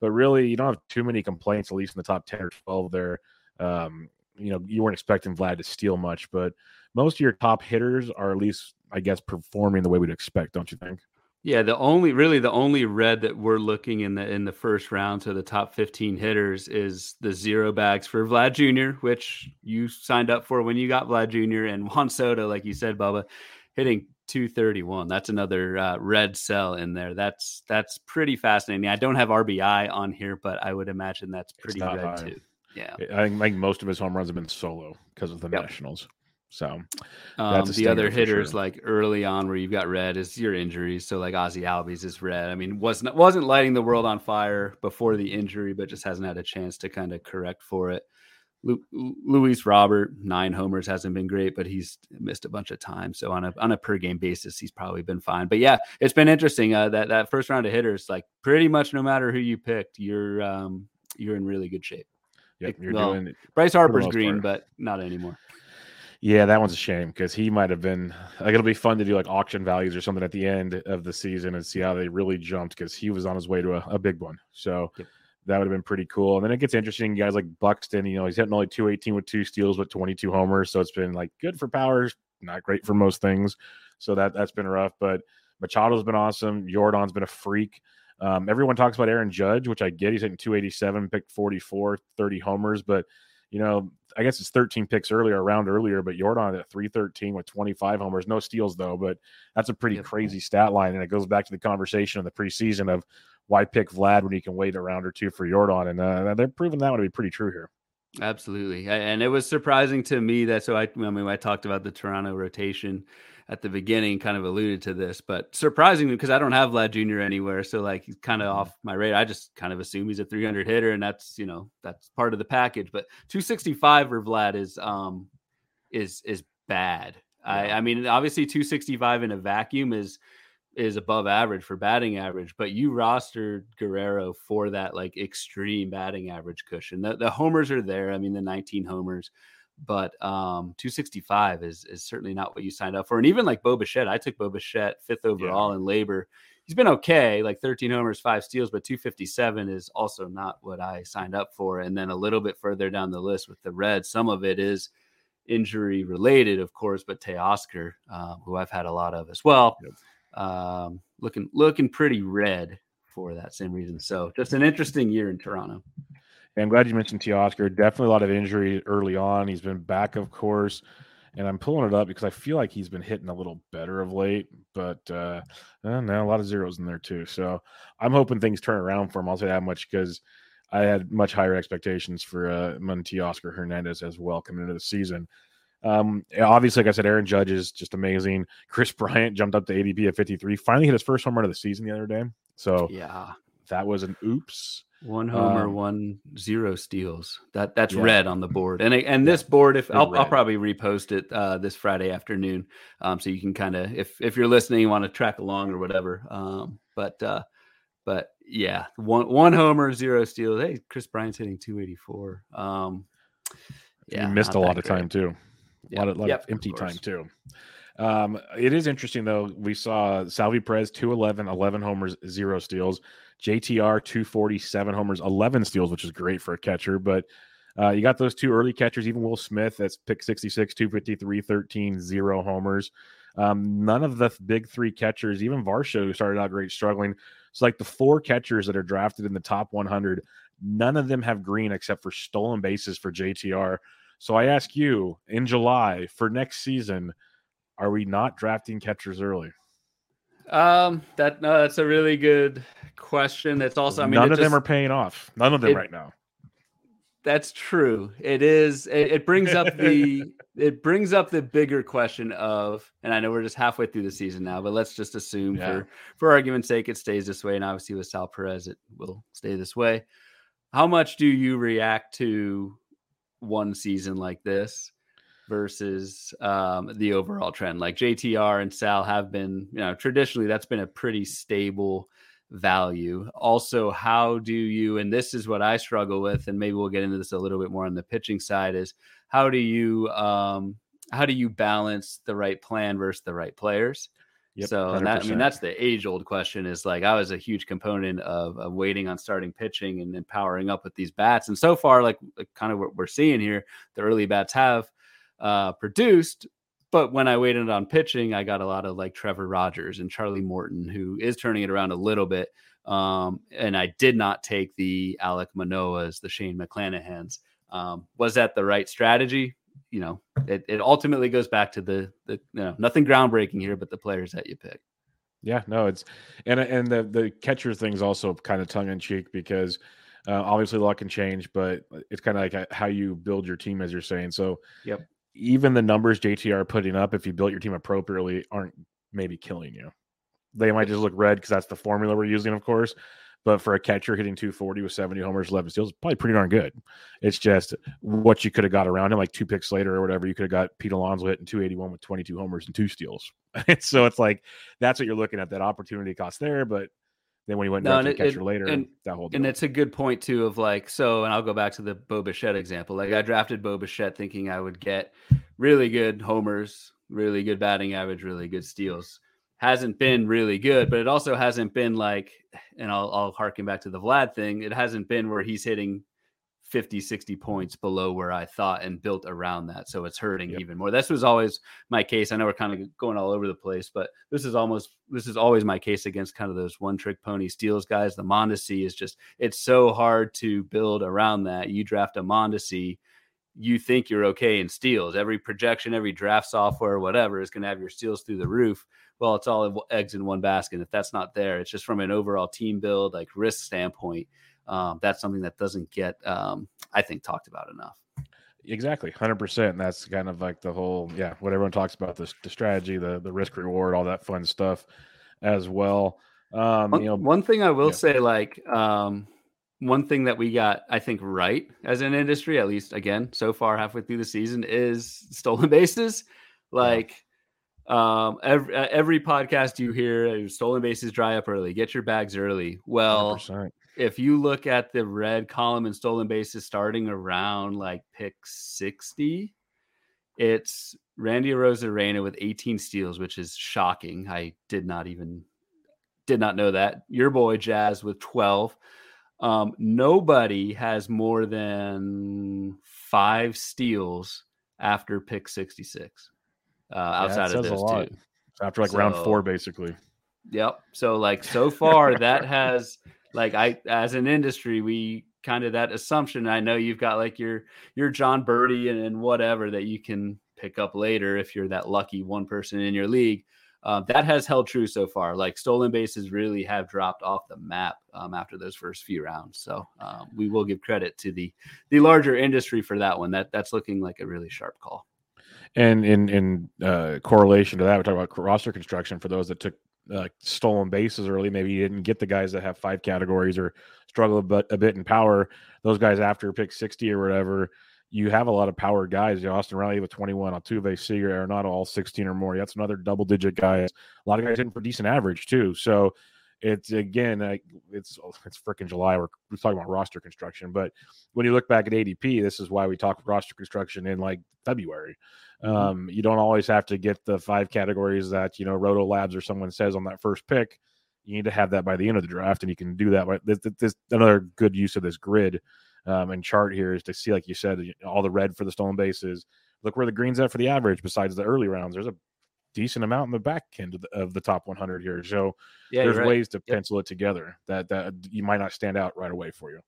but really, you don't have too many complaints, at least in the top 10 or 12 there. Um, you know, you weren't expecting Vlad to steal much, but most of your top hitters are at least, I guess, performing the way we'd expect, don't you think? Yeah, the only really the only red that we're looking in the in the first round to the top 15 hitters is the zero bags for Vlad Jr., which you signed up for when you got Vlad Jr. and Juan Soto, like you said, Bubba, hitting 231. That's another uh, red cell in there. That's that's pretty fascinating. I don't have RBI on here, but I would imagine that's pretty red high. too. Yeah, I think most of his home runs have been solo because of the yep. Nationals. So um, the other hitters sure. like early on where you've got red is your injuries. So like Ozzie Albies is red. I mean, wasn't wasn't lighting the world on fire before the injury, but just hasn't had a chance to kind of correct for it. Lu- Luis Robert, nine homers, hasn't been great, but he's missed a bunch of time. So on a on a per game basis, he's probably been fine. But yeah, it's been interesting. Uh, that that first round of hitters, like pretty much no matter who you picked, you're um, you're in really good shape. Yeah, you're well, doing Bryce Harper's green, part. but not anymore. Yeah, that one's a shame because he might have been like it'll be fun to do like auction values or something at the end of the season and see how they really jumped because he was on his way to a, a big one. So yep that would have been pretty cool. And then it gets interesting. Guys like Buxton, you know, he's hitting only 218 with two steals, but 22 homers. So it's been like good for powers, not great for most things. So that that's been rough. But Machado's been awesome. Yordan's been a freak. Um, everyone talks about Aaron Judge, which I get. He's hitting 287, picked 44, 30 homers. But you know, I guess it's 13 picks earlier, around earlier, but Yordan at 313 with 25 homers, no steals though. But that's a pretty yep. crazy stat line, and it goes back to the conversation in the preseason of why pick Vlad when you can wait a round or two for Yordan? And uh, they're proving that one to be pretty true here. Absolutely, and it was surprising to me that so I, I mean I talked about the Toronto rotation at the beginning, kind of alluded to this, but surprisingly because I don't have Vlad Jr. anywhere, so like he's kind of mm-hmm. off my radar. I just kind of assume he's a 300 hitter, and that's you know that's part of the package. But 265 for Vlad is um is is bad. Yeah. I I mean obviously 265 in a vacuum is is above average for batting average, but you rostered Guerrero for that like extreme batting average cushion. The, the homers are there. I mean, the 19 homers, but um, 265 is is certainly not what you signed up for. And even like Bo Bichette, I took Bo Bichette fifth overall yeah. in LABR. He's been okay, like 13 homers, five steals, but 257 is also not what I signed up for. And then a little bit further down the list with the Reds, some of it is injury related, of course, but Teoscar, uh, who I've had a lot of as well. Yep um, looking looking pretty red for that same reason. So just an interesting year in Toronto. I'm glad you mentioned Teoscar. Definitely a lot of injury early on. He's been back, of course. And I'm pulling it up because I feel like he's been hitting a little better of late, but uh, uh no, a lot of zeros in there too. So I'm hoping things turn around for him. I'll say that much because I had much higher expectations for uh, Oscar Hernandez as well coming into the season. Um, obviously, like I said, Aaron Judge is just amazing. Chris Bryant jumped up to ADP at 53. Finally hit his first home run of the season the other day. So yeah, that was an oops. One homer, um, one zero steals. That that's yeah. red on the board, and and this board, if I'll, I'll, probably repost it uh, this Friday afternoon, um, so you can kind of if if you're listening, you want to track along or whatever. Um, but uh, but yeah, one one homer, zero steals. Hey, Chris Bryant's hitting 284. Um, yeah, you missed a lot of great. time too. A yep. lot of, lot yep, of empty of time too. Um, it is interesting though. We saw Salvy Perez 211, 11 homers, zero steals. JTR 247 homers, 11 steals, which is great for a catcher. But uh, you got those two early catchers, even Will Smith, that's pick 66, 253, 13, zero homers. Um, none of the big three catchers, even Varsho, who started out great, struggling. It's like the four catchers that are drafted in the top 100, none of them have green except for stolen bases for JTR. So I ask you in July for next season, are we not drafting catchers early? Um, that no, that's a really good question. It's also, I mean, none of just, them are paying off. None of them it, right now. That's true. It is. It, it brings up the. it brings up the bigger question of, and I know we're just halfway through the season now, but let's just assume yeah. for for argument's sake, it stays this way, and obviously with Sal Perez, it will stay this way. How much do you react to one season like this? Versus um, the overall trend. Like JTR and Sal have been, you know, traditionally that's been a pretty stable value. Also, how do you, and this is what I struggle with, and maybe we'll get into this a little bit more on the pitching side, is how do you, um, how do you balance the right plan versus the right players? Yep, so that, I mean that's the age old question is like I was a huge component of, of waiting on starting pitching and then powering up with these bats and so far like, like kind of what we're seeing here the early bats have uh, produced. But when I waited on pitching, I got a lot of like Trevor Rogers and Charlie Morton, who is turning it around a little bit. Um, and I did not take the Alek Manoahs, the Shane McClanahan's. Um, was that the right strategy? You know, it, it ultimately goes back to the the you know nothing groundbreaking here, but the players that you pick. Yeah, no, it's and and the the catcher thing's also kind of tongue in cheek because uh, obviously luck can change, but it's kind of like how you build your team, as you're saying. So, yep, even the numbers JTR putting up, if you built your team appropriately, aren't maybe killing you. They might just look red because that's the formula we're using, of course. But for a catcher hitting 240 with 70 homers, 11 steals, probably pretty darn good. It's just what you could have got around him, like two picks later or whatever. You could have got Pete Alonso hitting 281 with 22 homers and two steals. so it's like that's what you're looking at that opportunity cost there. But then when he went no, to catcher it, later, and, that whole deal. and it's a good point too of like so. And I'll go back to the Bo Bichette example. Like I drafted Bo Bichette thinking I would get really good homers, really good batting average, really good steals. Hasn't been really good, but it also hasn't been like, and I'll I'll harken back to the Vlad thing. It hasn't been where he's hitting 50, 60 points below where I thought and built around that. So it's hurting yep. even more. This was always my case. I know we're kind of going all over the place, but this is almost this is always my case against kind of those one trick pony steals guys. The Mondesi is just it's so hard to build around that. You draft a Mondesi, you think you're okay in steals. Every projection, every draft software, whatever, is going to have your steals through the roof. Well, it's all eggs in one basket. If that's not there, it's just from an overall team build, like risk standpoint um, that's something that doesn't get, um, I think, talked about enough. Exactly, hundred percent. And that's kind of like the whole, yeah, what everyone talks about the, the strategy, the the risk reward, all that fun stuff, as well. Um, one, you know, one thing I will yeah. say, like, um, one thing that we got, I think, right as an industry, at least again so far halfway through the season, is stolen bases. Like, yeah. um, every every podcast you hear, stolen bases dry up early. Get your bags early. Well, 100% if you look at the red column and stolen bases starting around like pick 60, it's Randy Arozarena with 18 steals, which is shocking. I did not even did not know that. Your boy Jazz with 12. Um, nobody has more than five steals after pick 66 uh, outside yeah, of those two. After like so, round four, basically. Yep. So like so far that has like I as an industry, we kind of that assumption. I know you've got like your your Jon Berti and, and whatever that you can pick up later if you're that lucky one person in your league. Uh, that has held true so far. Like stolen bases really have dropped off the map um, after those first few rounds. So um, we will give credit to the the larger industry for that one. That that's looking like a really sharp call. And in in uh, correlation to that, we talk about roster construction for those that took uh, stolen bases early. Maybe you didn't get the guys that have five categories or struggle a bit, a bit in power. Those guys after pick 60 or whatever, you have a lot of power guys. You know, Austin Riley with 21, Altuve, Seager, Arenado, all 16 or more. That's another double digit guys. A lot of guys hitting for decent average too. So it's again, uh, it's it's freaking July. We're, we're talking about roster construction, but when you look back at ADP, this is why we talk roster construction in like February. Mm-hmm. Um, you don't always have to get the five categories that you know Roto Labs or someone says on that first pick. You need to have that by the end of the draft, and you can do that. By, this, this another good use of this grid um, and chart here is to see, like you said, all the red for the stolen bases. Look where the green's at for the average. Besides the early rounds, there's a decent amount in the back end of the, of the top 100 here. So yeah, there's right. ways to yep. pencil it together that that you might not stand out right away for you.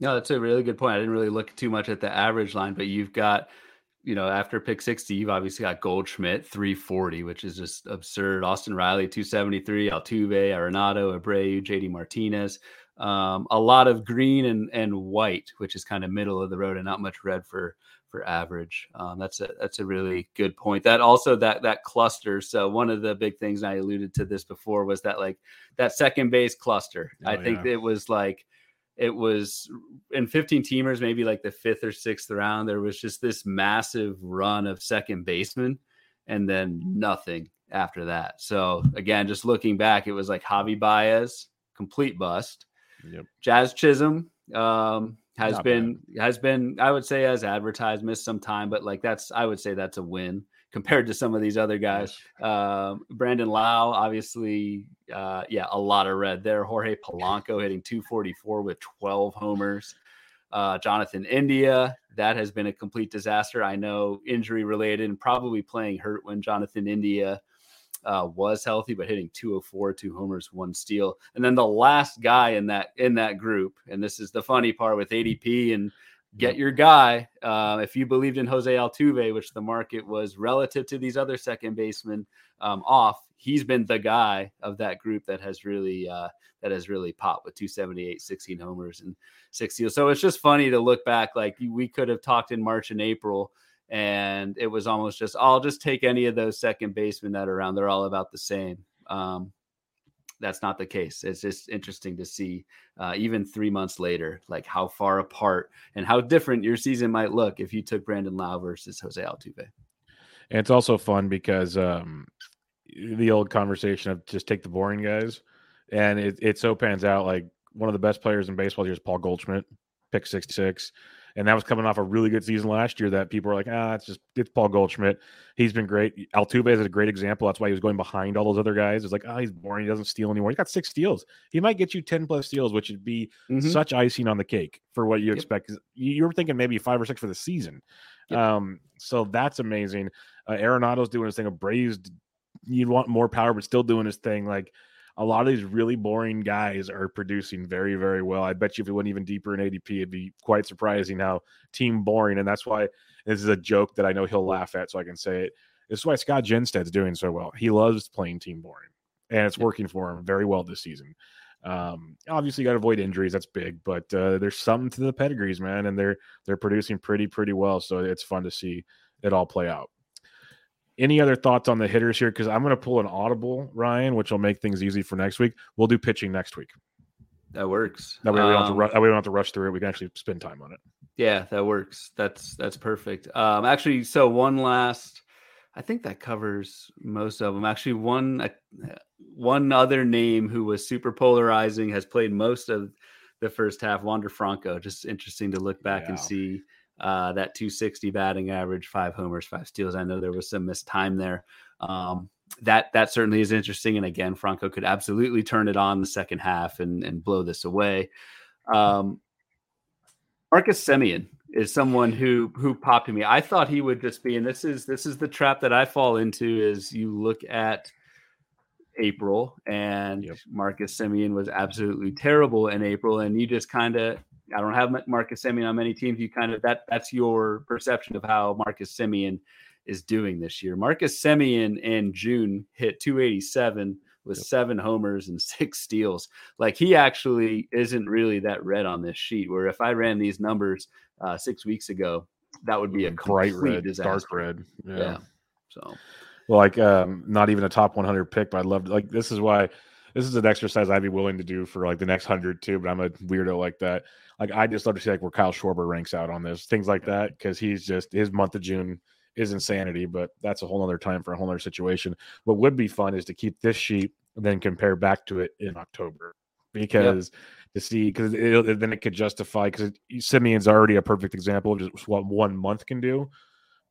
No, that's a really good point. I didn't really look too much at the average line, but you've got, you know, after pick 60, you've obviously got Goldschmidt 340, which is just absurd. Austin Riley 273, Altuve, Arenado, Abreu, JD Martinez. Um, a lot of green and, and white, which is kind of middle of the road and not much red for for average. Um, that's a that's a really good point. That also that that cluster. So one of the big things I alluded to this before was that like that second base cluster. Oh, I think yeah. it was like it was in 15 teamers, maybe like the fifth or sixth round. There was just this massive run of second baseman, and then nothing after that. So again, just looking back, it was like Javi Baez, complete bust. Yep. Jazz Chisholm, um, has Not been bad. has been I would say as advertised missed some time, but like that's I would say that's a win compared to some of these other guys. Uh, Brandon Lowe, obviously, uh, yeah, a lot of red there. Jorge Polanco hitting 244 with 12 homers. Uh, Jonathan India, that has been a complete disaster. I know injury related and probably playing hurt when Jonathan India uh, was healthy, but hitting 204, two homers, one steal. And then the last guy in that in that group, and this is the funny part with ADP and get your guy. Uh, if you believed in Jose Altuve, which the market was relative to these other second basemen um, off, he's been the guy of that group that has really uh, that has really popped with 278, 16 homers and six steals. So it's just funny to look back. Like we could have talked in March and April and it was almost just I'll just take any of those second basemen that are around. They're all about the same. Um, that's not the case. It's just interesting to see, uh, even three months later, like how far apart and how different your season might look if you took Brandon Lowe versus Jose Altuve. And it's also fun because um, the old conversation of just take the boring guys, and it, it so pans out like one of the best players in baseball here is Paul Goldschmidt, pick sixty six and that was coming off a really good season last year. That people were like, ah, it's just it's Paul Goldschmidt. He's been great. Altuve is a great example. That's why he was going behind all those other guys. It's like, oh, he's boring. He doesn't steal anymore. He got six steals. He might get you ten plus steals, which would be mm-hmm. such icing on the cake for what you yep. expect. You were thinking maybe five or six for the season. Yep. Um, so that's amazing. Uh, Arenado's doing his thing. Of Braves, you'd want more power, but still doing his thing. Like a lot of these really boring guys are producing very, very well. I bet you if we went even deeper in ADP, it'd be quite surprising how team boring. And that's why this is a joke that I know he'll laugh at, so I can say it. This is why Scott Genstad's doing so well. He loves playing team boring, and it's working for him very well this season. Um, obviously, you got to avoid injuries. That's big, but uh, there's something to the pedigrees, man, and they're they're producing pretty pretty well. So it's fun to see it all play out. Any other thoughts on the hitters here? Because I'm going to pull an audible, Ryan, which will make things easy for next week. We'll do pitching next week. That works. That way we don't have to, um, ru- that way we don't have to rush through it. We can actually spend time on it. Yeah, that works. That's that's perfect. Um, actually, so one last, I think that covers most of them. Actually, one uh, one other name who was super polarizing has played most of the first half. Wander Franco. Just interesting to look back yeah. and see uh, that 260 batting average, five homers, five steals. I know there was some missed time there. Um, that that certainly is interesting. And again, Franco could absolutely turn it on the second half and, and blow this away. Um, Marcus Semien is someone who who popped to me. I thought he would just be, and this is this is the trap that I fall into. Is you look at April and yep. Marcus Semien was absolutely terrible in April, and you just kind of I don't have Marcus Semien on many teams. You kind of that that's your perception of how Marcus Semien is doing this year. Marcus Semien in June hit 287 with yep. seven homers and six steals. Like he actually isn't really that red on this sheet. Where if I ran these numbers uh, six weeks ago, that would be a bright red, disaster. dark red. Yeah. yeah. So Well, like um, not even a top 100 pick, but I love like this is why this is an exercise I'd be willing to do for like the next hundred too. But I'm a weirdo like that. Like I just love to see like where Kyle Schwarber ranks out on this things like that because he's just his month of June is insanity. But that's a whole other time for a whole other situation. What would be fun is to keep this sheet and then compare back to it in October because. Yep to see because then it could justify because Semien's already a perfect example of just what one month can do.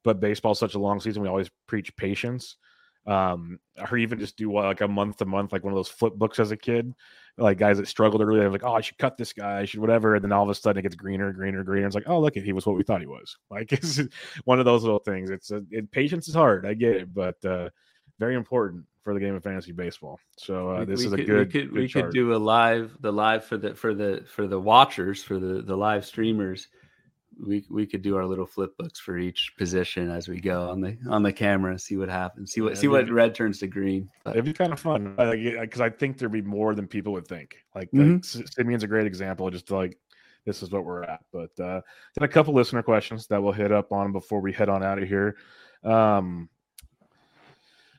But baseball's such a long season, we always preach patience. Um, or even just do what, like a month to month, like one of those flip books as a kid, like guys that struggled early. They're like, oh, I should cut this guy, I should whatever. And then all of a sudden it gets greener, greener, greener. It's like, oh, look, he was what we thought he was. Like it's one of those little things. It's a, it, patience is hard, I get it, but uh, very important for the game of fantasy baseball. So uh, this we is could, a good. We could good we could do a live the live for the for the for the watchers for the the live streamers. We we could do our little flip books for each position as we go on the on the camera. See what happens. See what yeah, see what red turns to green. But. It'd be kind of fun because I think there'd be more than people would think. Like, mm-hmm. like Semien's a great example. Just like this is what we're at. But uh, then a couple listener questions that we'll hit up on before we head on out of here. Um,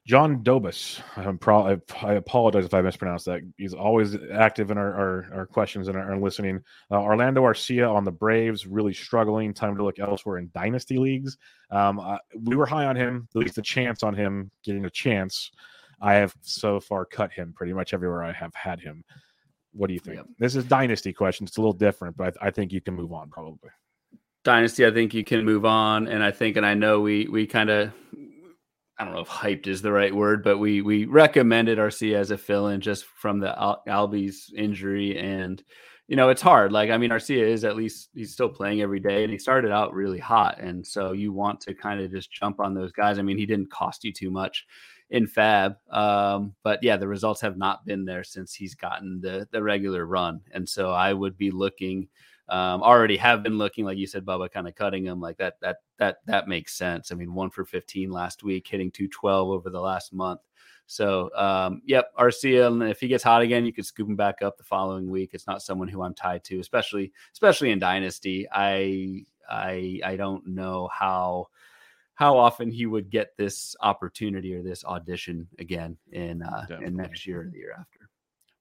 John Dobus. I'm pro- I apologize if I mispronounced that. He's always active in our, our, our questions and our, our listening. Uh, Orlando Arcia on the Braves, really struggling. Time to look elsewhere in dynasty leagues. Um, we were high on him, at least a chance on him getting a chance. I have so far cut him pretty much everywhere I have had him. What do you think? Yep. This is dynasty question. It's a little different, but I, I think you can move on probably. Dynasty, I think you can move on, and I think, and I know we we kind of I don't know if hyped is the right word, but we we recommended Arcia as a fill-in just from the Al- Albies injury, and you know it's hard. Like I mean, Arcia is at least he's still playing every day, and he started out really hot, and so you want to kind of just jump on those guys. I mean, he didn't cost you too much in FAAB, um, but yeah, the results have not been there since he's gotten the the regular run, and so I would be looking um, already have been looking like you said, Bubba, kind of cutting him like that. That that that makes sense. I mean, one for 15 last week, hitting 212 over the last month. So, um, yep, Arcia, and if he gets hot again, you could scoop him back up the following week. It's not someone who I'm tied to, especially especially in Dynasty. I I I don't know how how often he would get this opportunity or this audition again in uh, in next year or the year after.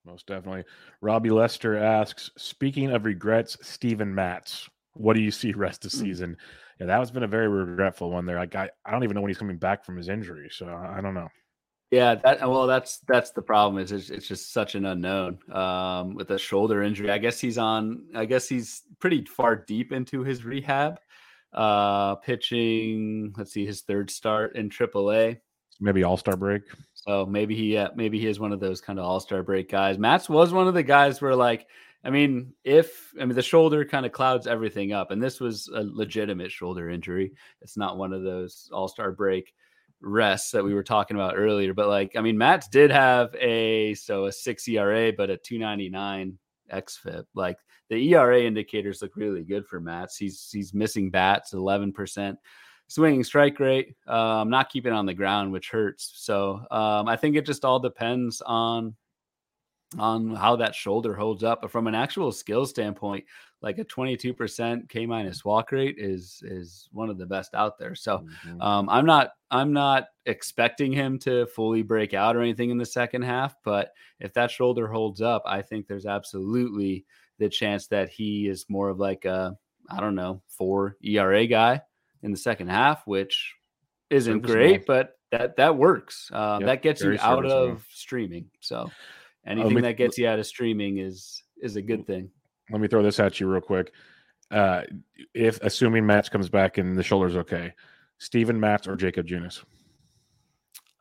Most definitely. Robbie Lester asks, speaking of regrets, Steven Matz, what do you see rest of hmm. season? Yeah, that has been a very regretful one there. Like I, I don't even know when he's coming back from his injury, so I don't know. Yeah, that well, that's that's the problem. Is it's, it's just such an unknown um, with a shoulder injury. I guess he's on. I guess he's pretty far deep into his rehab. Uh, pitching. Let's see, his third start in AAA. Maybe All Star break. So maybe he, uh, maybe he is one of those kind of all star break guys. Matz was one of the guys where, like, I mean, if I mean the shoulder kind of clouds everything up, and this was a legitimate shoulder injury. It's not one of those all star break rests that we were talking about earlier. But like, I mean, Matz did have a so a six ERA, but a two ninety nine xFIP. Like the ERA indicators look really good for Matz. He's he's missing bats, eleven percent swinging strike rate, um, not keeping on the ground, which hurts. So um, I think it just all depends on on how that shoulder holds up. But from an actual skill standpoint, like a 22% K minus walk rate is is one of the best out there. So mm-hmm. um, I'm not I'm not expecting him to fully break out or anything in the second half. But if that shoulder holds up, I think there's absolutely the chance that he is more of like a I don't know four ERA guy in the second half, which isn't great, but that that works. Uh, yep, that gets you out of streaming. So anything me, that gets you out of streaming is is a good thing. Let me throw this at you real quick. Uh, if assuming Matz comes back and the shoulder's okay, Steven Matz or Jakob Junis?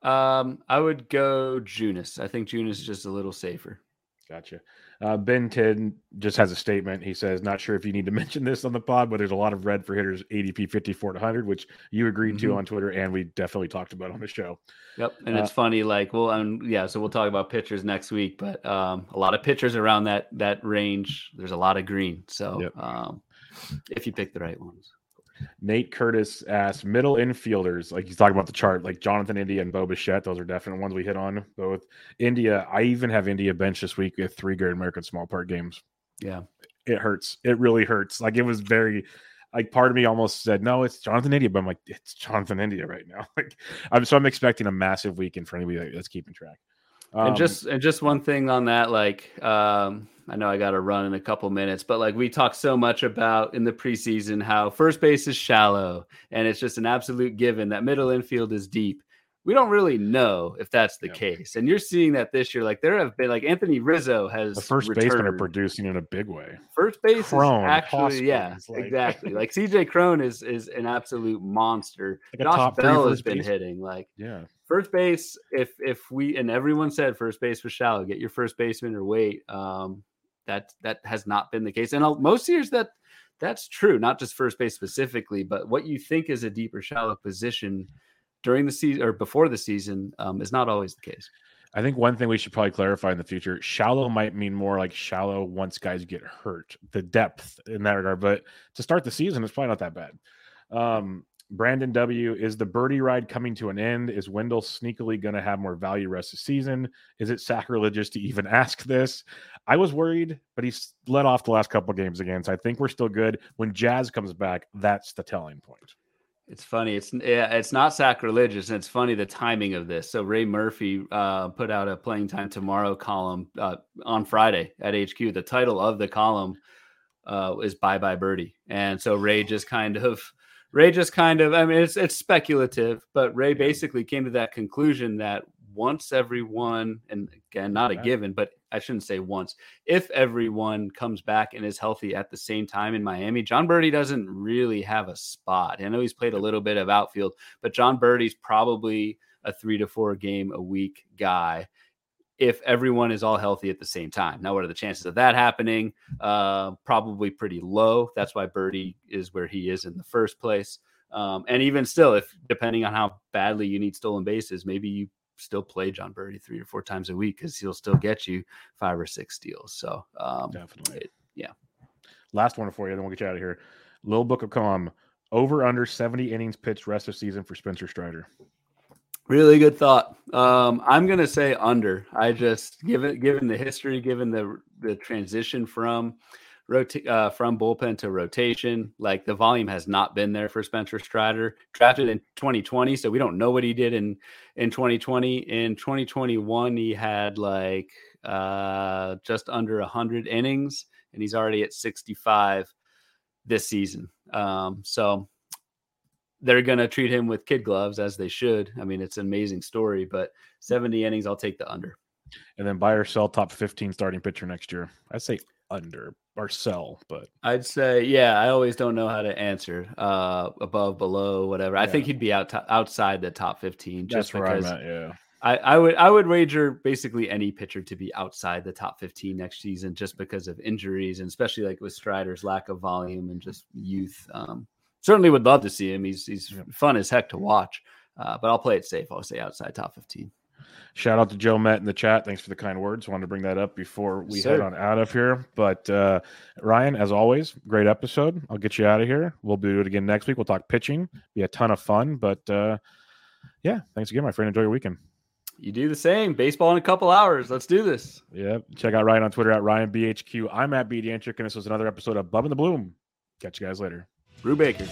Um, I would go Junis. I think Junis is just a little safer. Gotcha. Uh, ben Tid just has a statement. He says, "Not sure if you need to mention this on the pod, but there's a lot of red for hitters ADP 54 to 100, which you agreed mm-hmm. to on Twitter, and we definitely talked about on the show." Yep, and uh, it's funny, like, well, um, yeah. So we'll talk about pitchers next week, but um, a lot of pitchers around that that range. There's a lot of green, so yep. um, if you pick the right ones. Nate Curtis asked middle infielders, like he's talking about the chart, like Jonathan India and Bo Bichette. Those are definite ones we hit on. Both India, I even have India bench this week with three Great American Small Park games. Yeah, it hurts. It really hurts. Like it was very. like part of me almost said no, it's Jonathan India, but I'm like it's Jonathan India right now. Like I'm so I'm expecting a massive weekend for anybody that's keeping track. Um, and just and just one thing on that, like um, I know I got to run in a couple minutes, but like we talked so much about in the preseason how first base is shallow, and it's just an absolute given that middle infield is deep we don't really know if that's the yeah. case. And you're seeing that this year. Like there have been like Anthony Rizzo has the first returned. baseman are producing in a big way. First base Cron, is actually Hoskins, yeah, like... exactly. Like CJ Cron is is an absolute monster. Like Josh Bell has been base. hitting. Like yeah. First base, if if we and everyone said first base was shallow, get your first baseman or wait. Um, that that has not been the case. And most years that that's true, not just first base specifically, but what you think is a deeper shallow position during the season or before the season um, is not always the case. I think one thing we should probably clarify in the future shallow might mean more like shallow once guys get hurt, the depth in that regard. But to start the season, it's probably not that bad. Um, Brandon W. Is the Berti ride coming to an end? Is Wendle sneakily going to have more value rest of season? Is it sacrilegious to even ask this? I was worried, but he's let off the last couple games again. So I think we're still good. When Jazz comes back, that's the telling point. It's funny. It's it's not sacrilegious, and it's funny the timing of this. So Ray Murphy uh, put out a playing time tomorrow column uh, on Friday at HQ. The title of the column uh, is "Bye Bye Birdie," and so Ray just kind of Ray just kind of I mean it's it's speculative, but Ray basically came to that conclusion that once everyone, and again, not a given, but I shouldn't say once, if everyone comes back and is healthy at the same time in Miami, Jon Berti doesn't really have a spot. I know he's played a little bit of outfield, but Jon Berti's probably a three to four game a week guy if everyone is all healthy at the same time. Now, what are the chances of that happening? Uh, probably pretty low. That's why Berti is where he is in the first place. Um, and even still, if depending on how badly you need stolen bases, maybe you still play Jon Berti three or four times a week because he'll still get you five or six steals. So um, definitely, it, yeah. Last one for you, then we'll get you out of here. Little Book of Calm over under 70 innings pitched rest of season for Spencer Strider. Really good thought. Um, I'm gonna say under. I just given given the history, given the the transition from rota- uh, from bullpen to rotation. Like the volume has not been there for Spencer Strider. Drafted in 2020, so we don't know what he did in in 2020. In 2021, he had like uh, just under 100 innings, and he's already at 65 this season. Um, so they're going to treat him with kid gloves as they should. I mean, it's an amazing story, but 70 innings, I'll take the under. And then buy or sell top 15 starting pitcher next year. I'd say under or sell, but I'd say yeah. I always don't know how to answer uh, above, below, whatever. Yeah. I think he'd be out outside the top fifteen just That's because. At, yeah. I, I would I would wager basically any pitcher to be outside the top 15 next season just because of injuries and especially like with Strider's lack of volume and just youth. Um, certainly would love to see him. He's he's fun as heck to watch. Uh, but I'll play it safe. I'll say outside top 15. Shout out to Joe Met in the chat. Thanks for the kind words. Wanted to bring that up before we head on out of here. But uh, Ryan, as always, great episode. I'll get you out of here. We'll do it again next week. We'll talk pitching. Be a ton of fun. But uh, yeah, thanks again, my friend. Enjoy your weekend. You do the same. Baseball in a couple hours. Let's do this. Yeah. Check out Ryan on Twitter at RyanBHQ. I'm at BDantric, and this was another episode of Bub and the Bloom. Catch you guys later. Brubaker.